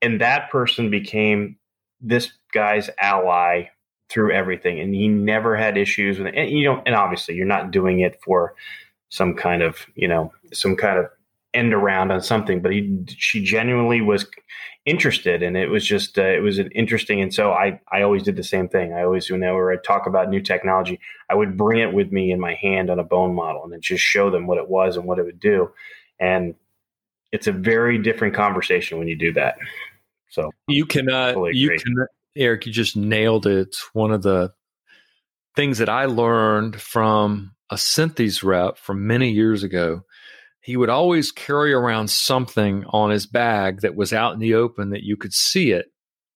and that person became this guy's ally through everything, and he never had issues with it. And you know, and obviously, you're not doing it for some kind of you know some kind of end around on something, but he she genuinely was interested, and it was just uh, it was an interesting. And so I I always did the same thing. I always whenever I talk about new technology, I would bring it with me in my hand on a bone model, and then just show them what it was and what it would do. And it's a very different conversation when you do that. So you cannot totally you can Eric, you just nailed it. One of the things that I learned from a Synthes rep from many years ago he would always carry around something on his bag that was out in the open that you could see it.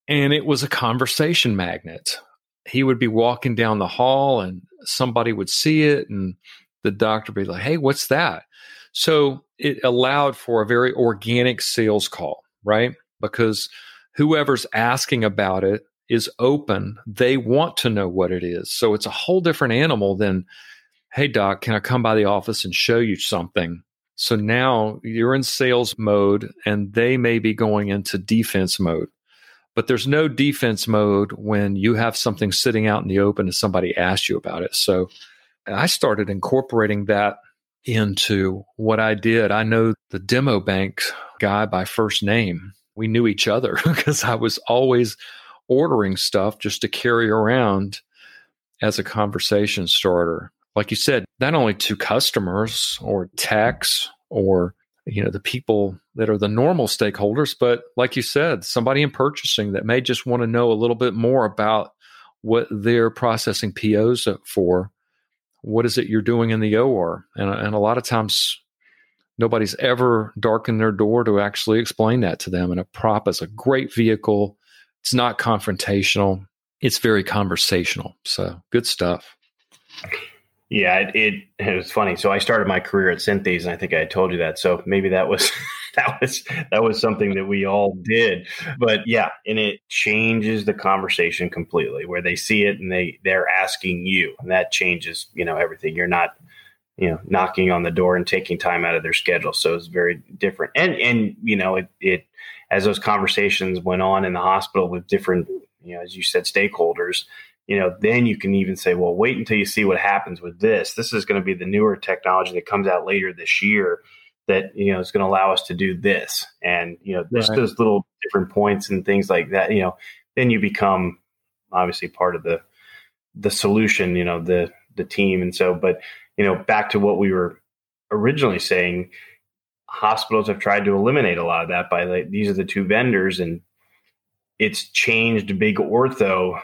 And it was a conversation magnet. He would be walking down the hall and somebody would see it and the doctor would be like, Hey, what's that? So it allowed for a very organic sales call, right? Because whoever's asking about it is open. They want to know what it is. So it's a whole different animal than, Hey, doc, can I come by the office and show you something? So now you're in sales mode and they may be going into defense mode. But there's no defense mode when you have something sitting out in the open and somebody asks you about it. So I started incorporating that into what I did. I know the demo bank guy by first name. We knew each other [LAUGHS] because I was always ordering stuff just to carry around as a conversation starter like you said, not only to customers or techs or you know the people that are the normal stakeholders, but like you said, somebody in purchasing that may just want to know a little bit more about what they're processing POs for. what is it you're doing in the OR? And, and a lot of times nobody's ever darkened their door to actually explain that to them. And a prop is a great vehicle. It's not confrontational. It's very conversational. So good stuff. Yeah, it, it, it was funny. So I started my career at Synthes, and I think I told you that. So maybe that was [LAUGHS] that was that was something that we all did. But yeah, and it changes the conversation completely. Where they see it and they they're asking you, and that changes you know everything. You're not you know knocking on the door and taking time out of their schedule. So it's very different. And and you know it it as those conversations went on in the hospital with different you know as you said stakeholders you know, then you can even say, well, wait until you see what happens with this. This is going to be the newer technology that comes out later this year that, you know, is going to allow us to do this. And, you know, there's right. those little different points and things like that, you know, then you become obviously part of the, the solution, you know, the, the team. And so, but, you know, back to what we were originally saying, hospitals have tried to eliminate a lot of that by like, these are the two vendors and it's changed big ortho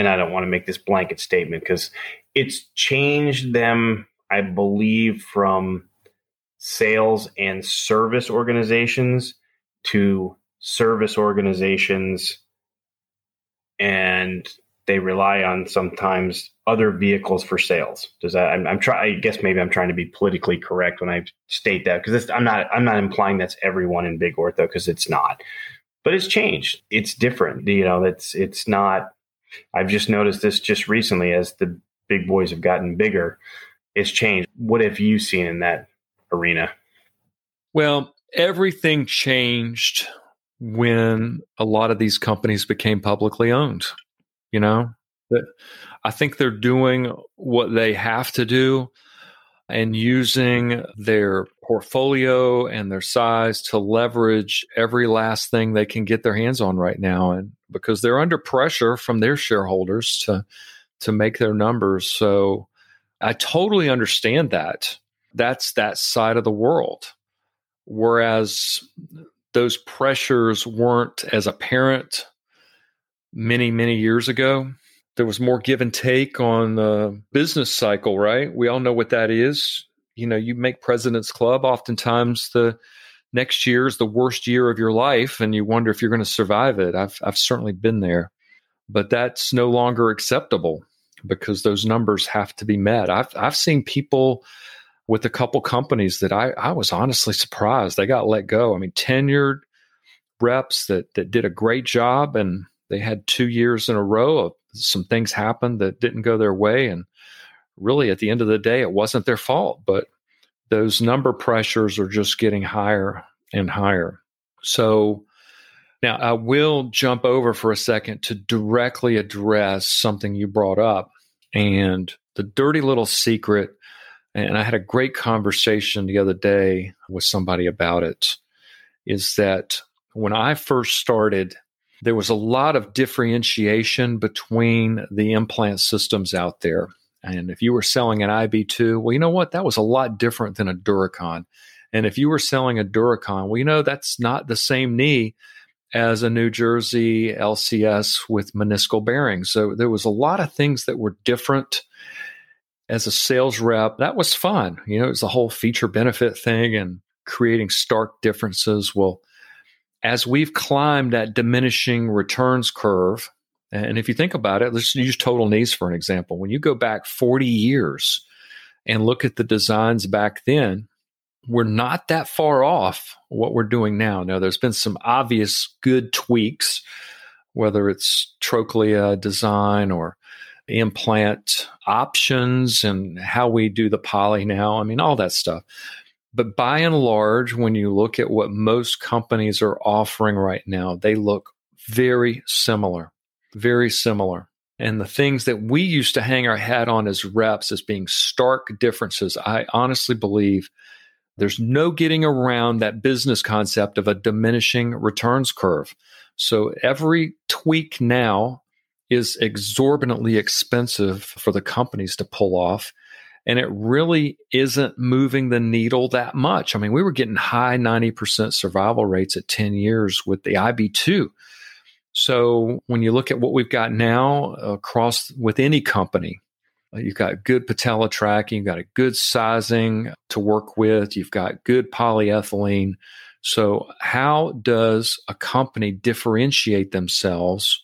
and I don't want to make this blanket statement because it's changed them, I believe, from sales and service organizations to service organizations and they rely on sometimes other vehicles for sales. Does that? I'm, I'm trying. I guess maybe I'm trying to be politically correct when I state that because I'm not. I'm not implying that's everyone in big ortho because it's not. But it's changed. It's different. You know, it's it's not I've just noticed this just recently as the big boys have gotten bigger. It's changed. What have you seen in that arena? Well, everything changed when a lot of these companies became publicly owned. You know, I think they're doing what they have to do and using their portfolio and their size to leverage every last thing they can get their hands on right now. And because they're under pressure from their shareholders to to make their numbers. So i totally understand that. That's that side of the world. Whereas those pressures weren't as apparent many many years ago. There was more give and take on the business cycle, right? We all know what that is. You know, you make President's Club, oftentimes the next year is the worst year of your life, and you wonder if you're going to survive it. I've, I've certainly been there, but that's no longer acceptable because those numbers have to be met. I've, I've seen people with a couple companies that I, I was honestly surprised they got let go. I mean, tenured reps that, that did a great job and they had two years in a row of some things happened that didn't go their way. And really, at the end of the day, it wasn't their fault, but those number pressures are just getting higher and higher. So now I will jump over for a second to directly address something you brought up and the dirty little secret. And I had a great conversation the other day with somebody about it. Is that when I first started there was a lot of differentiation between the implant systems out there. And if you were selling an IB2, well, you know what? That was a lot different than a Duracon. And if you were selling a Duracon, well, you know, that's not the same knee as a New Jersey LCS with meniscal bearings. So there was a lot of things that were different as a sales rep. That was fun. You know, it was the whole feature benefit thing and creating stark differences. Well, as we've climbed that diminishing returns curve, and if you think about it, let's use total knees for an example. When you go back 40 years and look at the designs back then, we're not that far off what we're doing now. Now, there's been some obvious good tweaks, whether it's trochlea design or implant options and how we do the poly now. I mean, all that stuff. But by and large, when you look at what most companies are offering right now, they look very similar, very similar. And the things that we used to hang our hat on as reps as being stark differences, I honestly believe there's no getting around that business concept of a diminishing returns curve. So every tweak now is exorbitantly expensive for the companies to pull off and it really isn't moving the needle that much. I mean, we were getting high 90% survival rates at 10 years with the IB2. So when you look at what we've got now across with any company, uh, You've got good patella tracking, you've got a good sizing to work with, you've got good polyethylene. So, how does a company differentiate themselves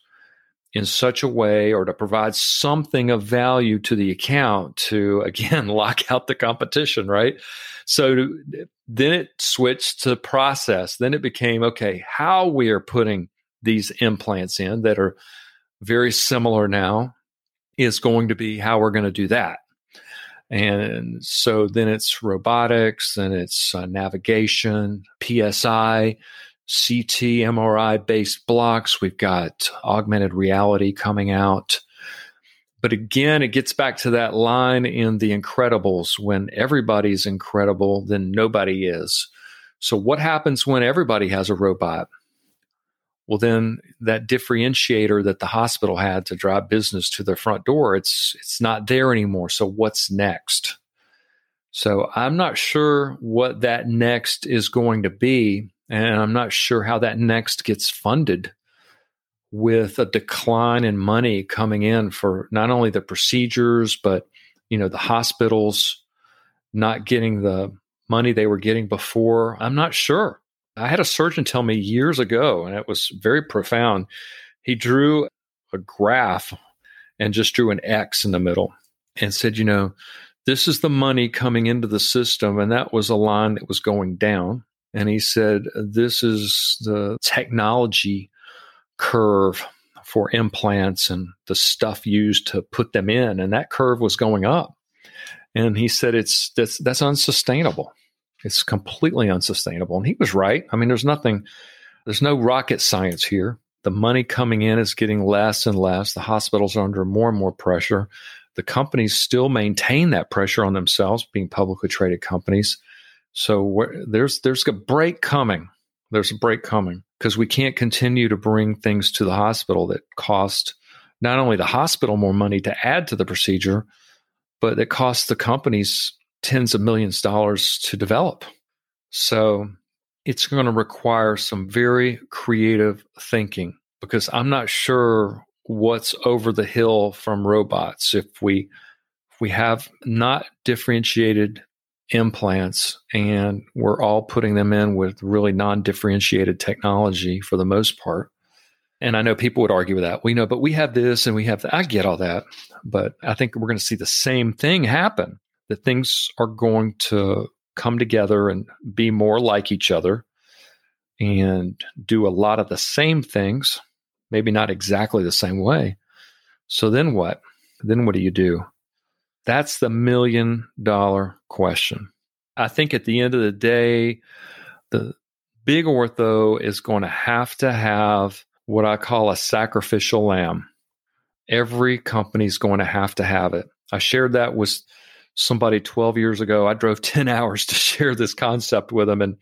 in such a way or to provide something of value to the account to, [LAUGHS] again, lock out the competition, right? So, then it switched to process. Then it became okay, how we are putting these implants in that are very similar now is going to be how we're going to do that. And so then it's robotics and it's uh, navigation, PSI, CT, MRI based blocks. We've got augmented reality coming out. But again, it gets back to that line in The Incredibles when everybody's incredible, then nobody is. So, what happens when everybody has a robot? Well then that differentiator that the hospital had to drive business to their front door it's it's not there anymore. So what's next? So i'm not sure what that next is going to be and i'm not sure how that next gets funded with a decline in money coming in for not only the procedures but you know the hospitals not getting the money they were getting before. I'm not sure I had a surgeon tell me years ago, and it was very profound. He drew a graph and just drew an X in the middle and said, you know, this is the money coming into the system. And that was a line that was going down. And he said, this is the technology curve for implants and the stuff used to put them in. And that curve was going up. And he said, it's that's, that's unsustainable. It's completely unsustainable. And he was right. I mean, there's nothing, there's no rocket science here. The money coming in is getting less and less. The hospitals are under more and more pressure. The companies still maintain that pressure on themselves, being publicly traded companies. So there's there's a break coming. There's a break coming because we can't continue to bring things to the hospital that cost not only the hospital more money to add to the procedure, but it costs the companies tens of millions of dollars to develop. So it's going to require some very creative thinking because I'm not sure what's over the hill from robots if we if we have not differentiated implants and we're all putting them in with really non-differentiated technology for the most part and i know people would argue with that we know but we have this and we have that i get all that but i think we're going to see the same thing happen that things are going to come together and be more like each other and do a lot of the same things, maybe not exactly the same way. So then what? Then what do you do? That's the million dollar question. I think at the end of the day, the big ortho is going to have to have what I call a sacrificial lamb. Every company is going to have to have it. I shared that with somebody 12 years ago. I drove [LAUGHS] 10 hours to share this concept with him. And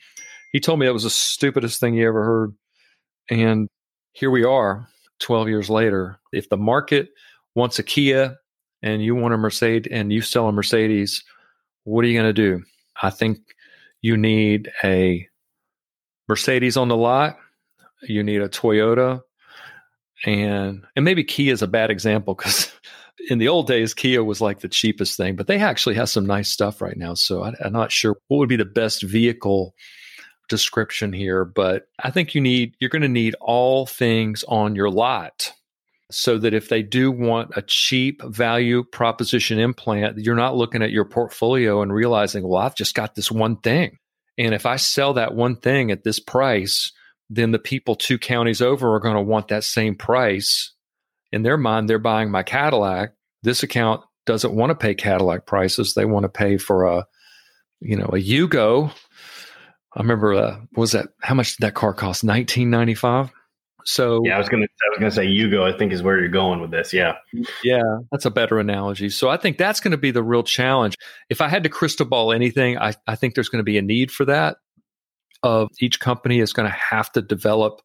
he told me it was the stupidest thing he ever heard. And here we are 12 years later. If the market wants a Kia and you want a Mercedes and you sell a Mercedes, what are you going to do? I think you need a Mercedes on the lot. You need a Toyota. And and maybe Kia is a bad example because in the old days, Kia was like the cheapest thing, but they actually have some nice stuff right now. So I, I'm not sure what would be the best vehicle description here, but I think you need you're going to need all things on your lot so that if they do want a cheap value proposition implant, you're not looking at your portfolio and realizing, well, I've just got this one thing. And if I sell that one thing at this price, then the people two counties over are going to want that same price in their mind, they're buying my Cadillac. This account doesn't want to pay Cadillac prices. They want to pay for a, you know, a Yugo. I remember, uh, was that how much did that car cost? Nineteen ninety five. So yeah, I was gonna I was gonna say Yugo. I think is where you're going with this. Yeah, yeah, that's a better analogy. So I think that's going to be the real challenge. If I had to crystal ball anything, I, I think there's going to be a need for that. Of each company is going to have to develop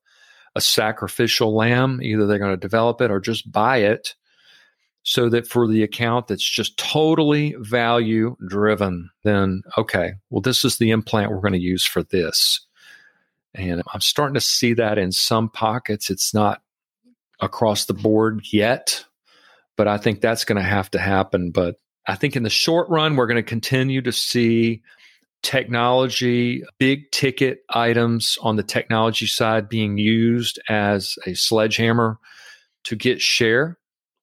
a sacrificial lamb. Either they're going to develop it or just buy it so that for the account that's just totally value driven, then okay, well, this is the implant we're going to use for this. And I'm starting to see that in some pockets. It's not across the board yet, but I think that's going to have to happen. But I think in the short run, we're going to continue to see technology, big ticket items on the technology side being used as a sledgehammer to get share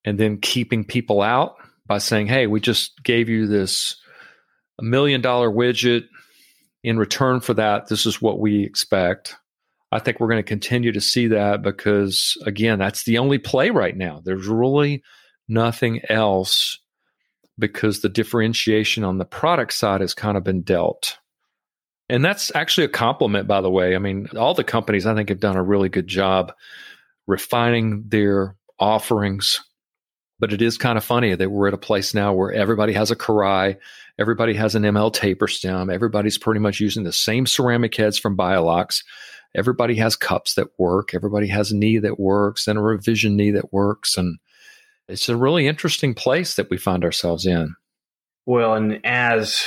and then keeping people out by saying, hey, we just gave you this a million dollar widget. In return for that, this is what we expect. I think we're going to continue to see that because, again, that's the only play right now. There's really nothing else because the differentiation on the product side has kind of been dealt. And that's actually a compliment, by the way. I mean, all the companies I think have done a really good job refining their offerings. But it is kind of funny that we're at a place now where everybody has a Corail, everybody has an ML taper stem, everybody's pretty much using the same ceramic heads from Biolox. Everybody has cups that work, everybody has a knee that works, and a revision knee that works. And it's a really interesting place that we find ourselves in. Well, and as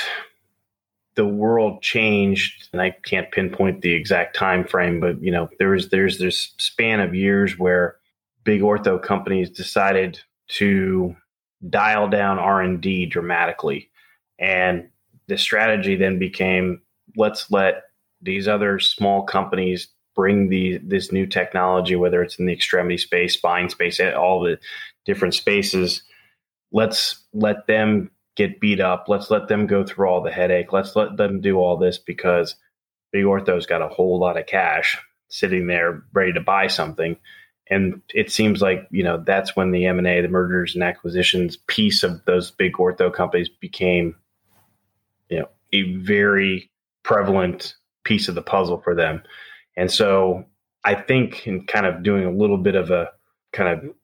the world changed, and I can't pinpoint the exact time frame, but you know, there's there's this span of years where big ortho companies decided to dial down R&D dramatically. And the strategy then became let's let these other small companies bring the this new technology whether it's in the extremity space, spine space, all the different spaces. Let's let them get beat up. Let's let them go through all the headache. Let's let them do all this because Big Ortho's got a whole lot of cash sitting there ready to buy something. And it seems like, you know, that's when the M&A, the mergers and acquisitions piece of those big ortho companies became, you know, a very prevalent piece of the puzzle for them. And so I think in kind of doing a little bit of a kind of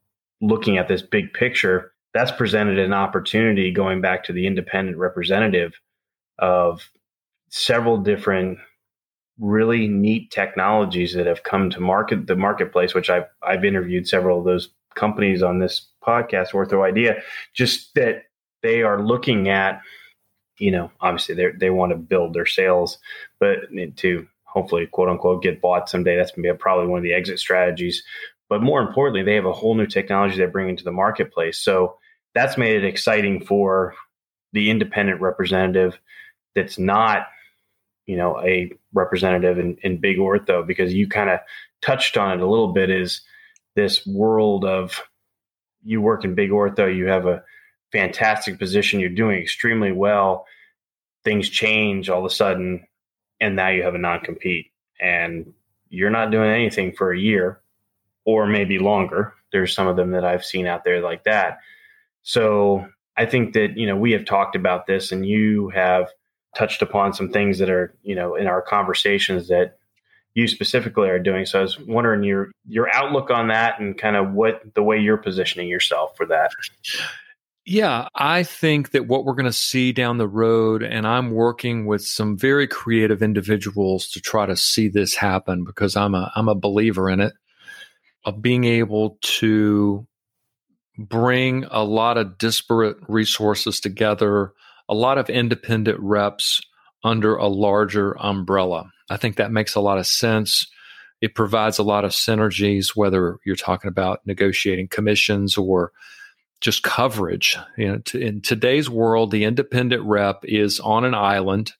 looking at this big picture, that's presented an opportunity going back to the independent representative of several different really neat technologies that have come to market the marketplace which I've I've interviewed several of those companies on this podcast ortho idea just that they are looking at you know obviously they they want to build their sales but to hopefully quote unquote get bought someday that's to be probably one of the exit strategies but more importantly, they have a whole new technology they're bringing to the marketplace. So that's made it exciting for the independent representative that's not, you know, a representative in, in big ortho because you kind of touched on it a little bit is this world of you work in big ortho, you have a fantastic position, you're doing extremely well. Things change all of a sudden, and now you have a non compete, and you're not doing anything for a year or maybe longer. There's some of them that I've seen out there like that. So I think that, you know, we have talked about this and you have touched upon some things that are, you know, in our conversations that you specifically are doing. So I was wondering your your outlook on that and kind of what the way you're positioning yourself for that. Yeah, I think that what we're going to see down the road, and I'm working with some very creative individuals to try to see this happen because I'm a I'm a believer in it of being able to bring a lot of disparate resources together, a lot of independent reps under a larger umbrella. I think that makes a lot of sense. It provides a lot of synergies, whether you're talking about negotiating commissions or just coverage. You know, to, in today's world, the independent rep is on an island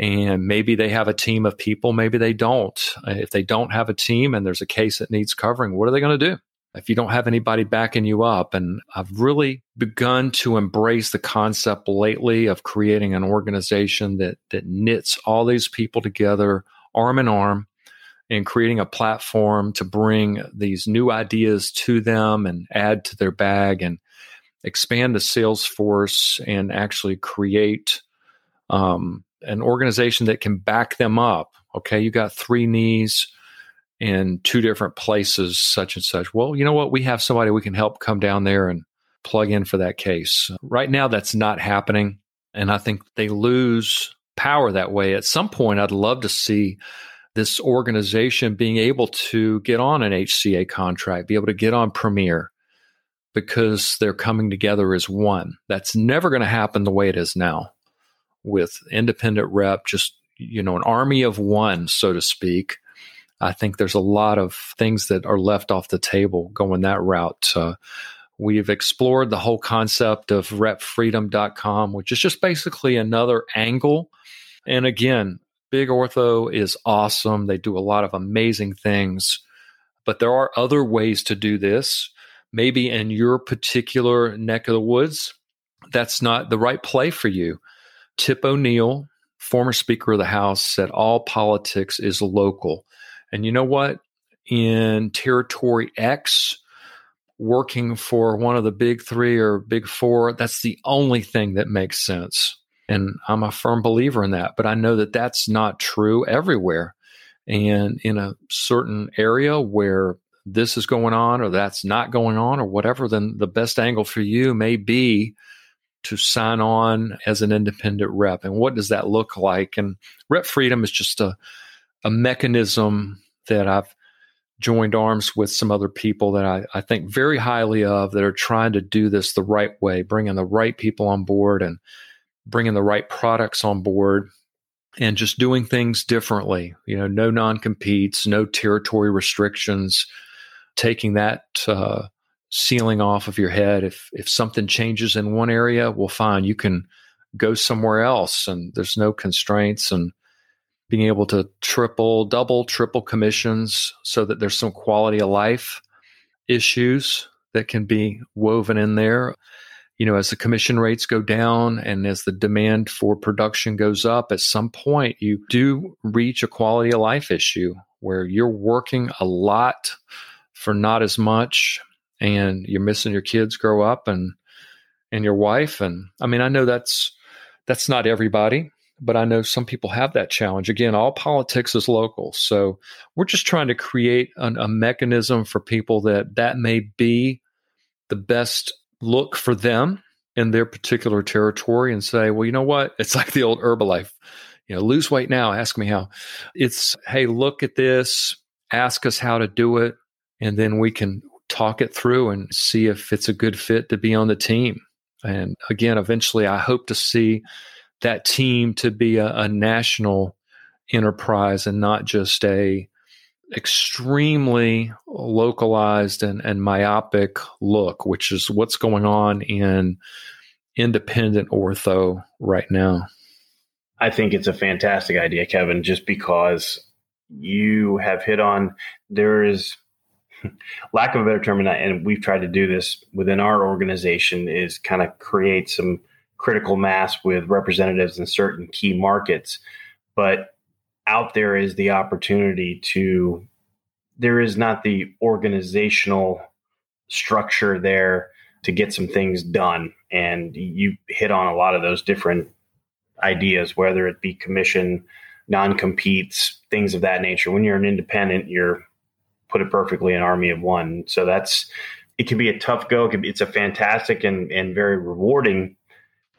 and maybe they have a team of people, maybe they don't. If they don't have a team and there's a case that needs covering, what are they going to do? If you don't have anybody backing you up, and I've really begun to embrace the concept lately of creating an organization that that knits all these people together, arm in arm, and creating a platform to bring these new ideas to them and add to their bag and expand the sales force and actually create um, an organization that can back them up. Okay, you got three knees in two different places, such and such. Well, you know what? We have somebody we can help come down there and plug in for that case. Right now, that's not happening. And I think they lose power that way. At some point, I'd love to see this organization being able to get on an HCA contract, be able to get on Premier because they're coming together as one. That's never going to happen the way it is now with independent rep, just, you know, an army of one, so to speak. I think there's a lot of things that are left off the table going that route. Uh, We've explored the whole concept of repfreedom.com, which is just basically another angle. And again, Big Ortho is awesome. They do a lot of amazing things, but there are other ways to do this. Maybe in your particular neck of the woods, that's not the right play for you. Tip O'Neill, former Speaker of the House, said all politics is local. And you know what? In Territory X, working for one of the big three or big four, that's the only thing that makes sense. And I'm a firm believer in that. But I know that that's not true everywhere. And in a certain area where this is going on or that's not going on or whatever, then the best angle for you may be to sign on as an independent rep. And what does that look like? And Rep Freedom is just a, a mechanism that I've joined arms with some other people that I, I think very highly of that are trying to do this the right way, bringing the right people on board and bringing the right products on board and just doing things differently. You know, no non competes, no territory restrictions, taking that uh, ceiling off of your head. If if something changes in one area, well, fine, you can go somewhere else, and there's no constraints and being able to triple, double, triple commissions so that there's some quality of life issues that can be woven in there. You know, as the commission rates go down and as the demand for production goes up, at some point you do reach a quality of life issue where you're working a lot for not as much and you're missing your kids grow up and and your wife and I mean I know that's that's not everybody but I know some people have that challenge. Again, all politics is local. So we're just trying to create an, a mechanism for people that that may be the best look for them in their particular territory and say, well, you know what? [LAUGHS] It's like the old Herbalife, you know, lose weight now, ask me how. It's, hey, look at this, ask us how to do it, and then we can talk it through and see if it's a good fit to be on the team. And again, eventually I hope to see that team to be a, a national enterprise and not just a extremely localized and, and myopic look, which is what's going on in independent ortho right now. I think it's a fantastic idea, Kevin, just because you have hit on there is [LAUGHS] lack of a better term, and, we've tried to do this within our organization is kind of create some critical mass with representatives in certain key markets. But out there is the opportunity to, there is not the organizational structure there to get some things done. And you hit on a lot of those different ideas, whether it be commission, non competes, things of that nature. When you're an independent, you're put it perfectly an army of one. So that's, it can be a tough go. It be, it's a fantastic and, and very rewarding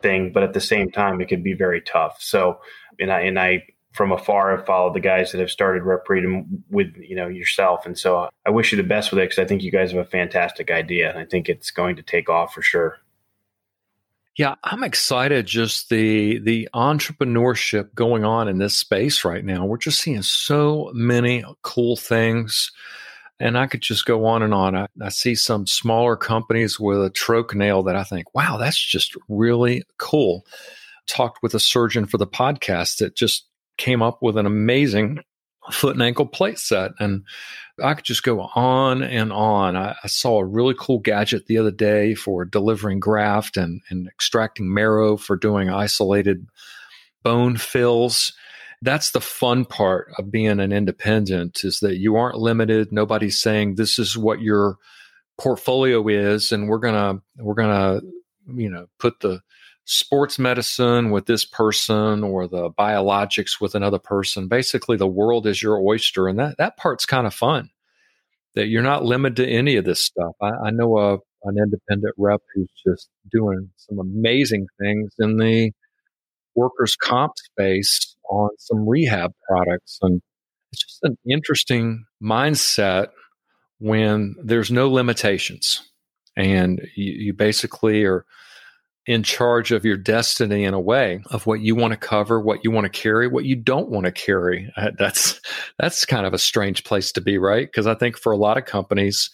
thing, but at the same time, it can be very tough. So, and I, and I, from afar, have followed the guys that have started Rep Freedom with, you know, yourself. And so I wish you the best with it because I think you guys have a fantastic idea. And I think it's going to take off for sure. Yeah, I'm excited just the the entrepreneurship going on in this space right now. We're just seeing so many cool things and I could just go on and on. I, I, see some smaller companies with a troch nail that I think, wow, that's just really cool. Talked with a surgeon for the podcast that just came up with an amazing foot and ankle plate set. And I could just go on and on. I, I saw a really cool gadget the other day for delivering graft and, and extracting marrow for doing isolated bone fills that's the fun part of being an independent is that you aren't limited. Nobody's saying this is what your portfolio is, and we're gonna we're gonna you know put the sports medicine with this person or the biologics with another person. Basically, the world is your oyster, and that that part's kind of fun. That you're not limited to any of this stuff. I, I know a an independent rep who's just doing some amazing things in the workers' comp space on some rehab products. And it's just an interesting mindset when there's no limitations and you, you basically are in charge of your destiny in a way of what you want to cover, what you want to carry, what you don't want to carry. Uh, that's that's kind of a strange place to be, right? Because I think for a lot of companies,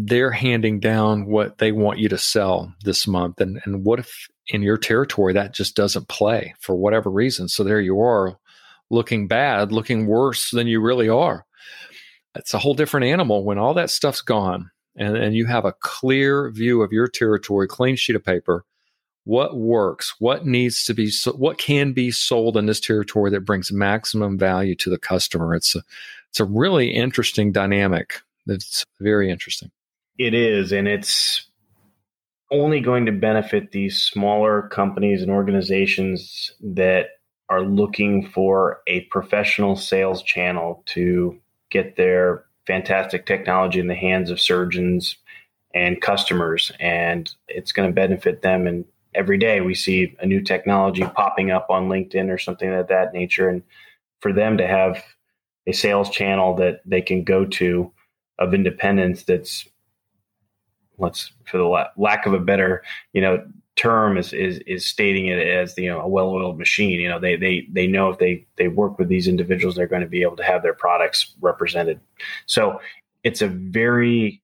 they're handing down what they want you to sell this month. And, and what if in your territory that just doesn't play for whatever reason? So there you are looking bad, looking worse than you really are. It's a whole different animal when all that stuff's gone and, and you have a clear view of your territory, clean sheet of paper. What works? What needs to be? What can be sold in this territory that brings maximum value to the customer? It's a, it's a really interesting dynamic. It's very interesting. It is, and it's only going to benefit these smaller companies and organizations that are looking for a professional sales channel to get their fantastic technology in the hands of surgeons and customers. And it's going to benefit them. And every day we see a new technology popping up on LinkedIn or something of that nature. And for them to have a sales channel that they can go to of independence that's let's for the lack of a better you know term is, is is stating it as you know a well-oiled machine. You know, they they they know if they they work with these individuals, they're going to be able to have their products represented. So it's a very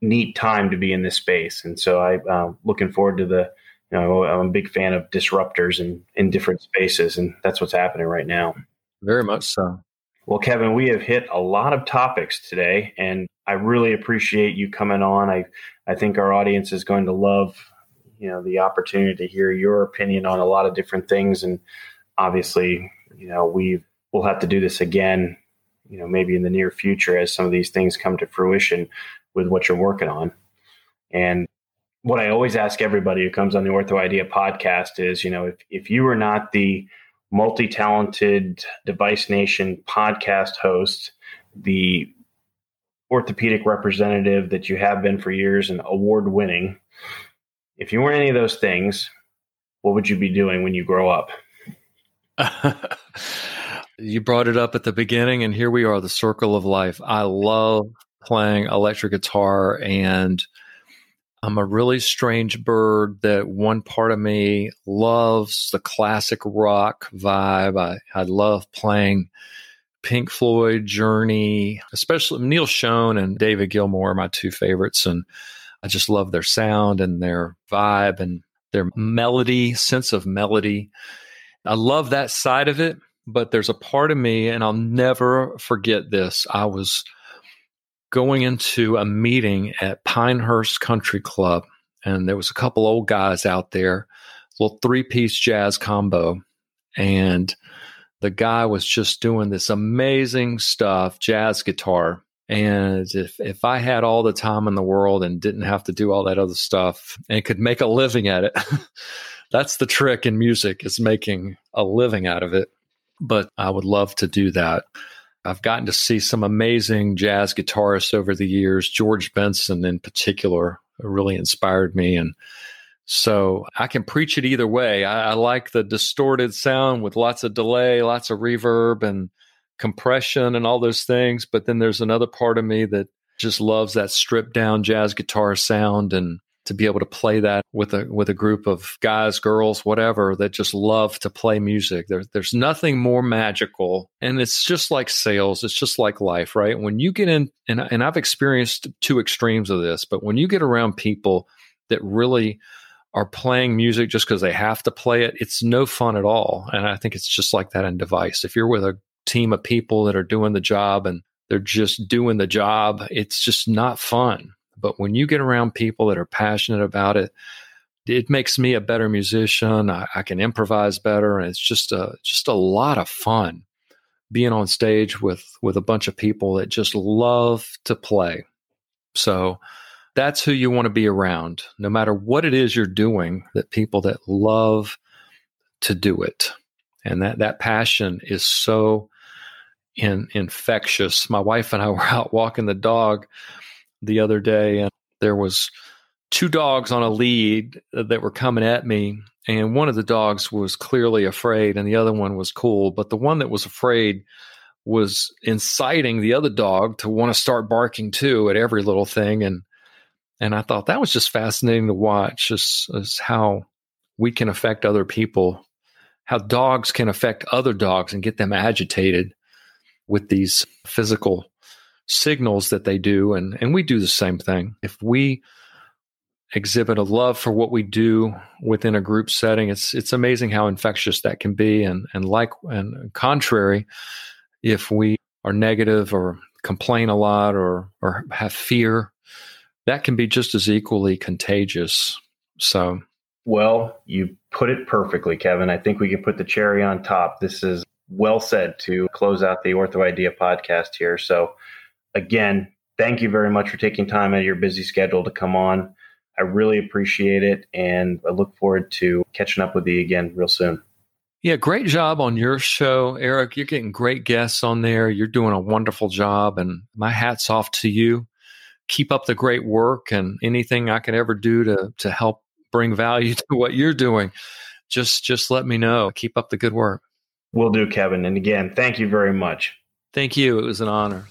neat time to be in this space, and so I am uh, looking forward to the. You know, I'm a big fan of disruptors in in different spaces, and that's what's happening right now. Very much so. Well, Kevin, we have hit a lot of topics today, and I really appreciate you coming on. I I think our audience is going to love you know the opportunity to hear your opinion on a lot of different things and obviously you know we will have to do this again you know maybe in the near future as some of these things come to fruition with what you're working on and what i always ask everybody who comes on the ortho idea podcast is you know if, if you were not the multi-talented device nation podcast host the orthopedic representative that you have been for years and award winning if you weren't any of those things, what would you be doing when you grow up? [LAUGHS] you brought it up at the beginning, and here we are, the circle of life. I love playing electric guitar, and I'm a really strange bird that one part of me loves the classic rock vibe. I, I love playing Pink Floyd, Journey, especially Neal Schon and David Gilmour are my two favorites. And I just love their sound and their vibe and their melody, sense of melody. I love that side of it, but there's a part of me, and I'll never forget this. I was going into a meeting at Pinehurst Country Club, and there was a couple old guys out there, little three piece jazz combo. And the guy was just doing this amazing stuff, jazz guitar. And if if I had all the time in the world and didn't have to do all that other stuff and could make a living at it, [LAUGHS] that's the trick in music is making a living out of it. But I would love to do that. I've gotten to see some amazing jazz guitarists over the years. George Benson, in particular, really inspired me. And so I can preach it either way. I, I like the distorted sound with lots of delay, lots of reverb, and compression and all those things. But then there's another part of me that just loves that stripped down jazz guitar sound and to be able to play that with a with a group of guys, girls, whatever that just love to play music. There, there's nothing more magical, and it's just like sales. It's just like life, right? When you get in, and and I've experienced two extremes of this, but when you get around people that really are playing music just because they have to play it, it's no fun at all. And I think it's just like that in device. If you're with a team of people that are doing the job and they're just doing the job. It's just not fun. But when you get around people that are passionate about it, it makes me a better musician. I, I, can improvise better, and it's just a just a lot of fun being on stage with with a bunch of people that just love to play. So that's who you want to be around, no matter what it is you're doing. That people that love to do it, and that that passion is so in, infectious. My wife and I [LAUGHS] were out walking the dog the other day, and there was two dogs on a lead that were coming at me, and one of the dogs was clearly afraid, and the other one was cool. But the one that was afraid was inciting the other dog to want to start barking too at every little thing, and and I thought that was just fascinating to watch, as, as how we can affect other people, how dogs can affect other dogs and get them agitated with these physical signals that they do. And, and we do the same thing. If we exhibit a love for what we do within a group setting, it's, it's amazing how infectious that can be. And, and like, and contrary, if we are negative or complain a lot or, or have fear, that can be just as equally contagious. So, well, you put it perfectly, Kevin. I think we can put the cherry on top. This is well said to close out the Ortho Idea podcast here. So, again, thank you very much for taking time out of your busy schedule to come on. I really appreciate it. And I look forward to catching up with you again real soon. Yeah, great job on your show, Eric. You're getting great guests on there. You're doing a wonderful job. And my hat's off to you. Keep up the great work and anything I can ever do to, to help bring value [LAUGHS] to what you're doing. Just just let me know. Keep up the good work. Will do, Kevin. And again, thank you very much. Thank you. It was an honor.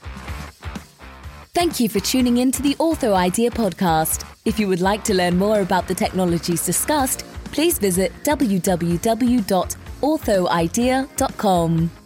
Thank you for tuning in to the Ortho Idea podcast. If you would like to learn more about the technologies discussed, please visit www.orthoidea.com.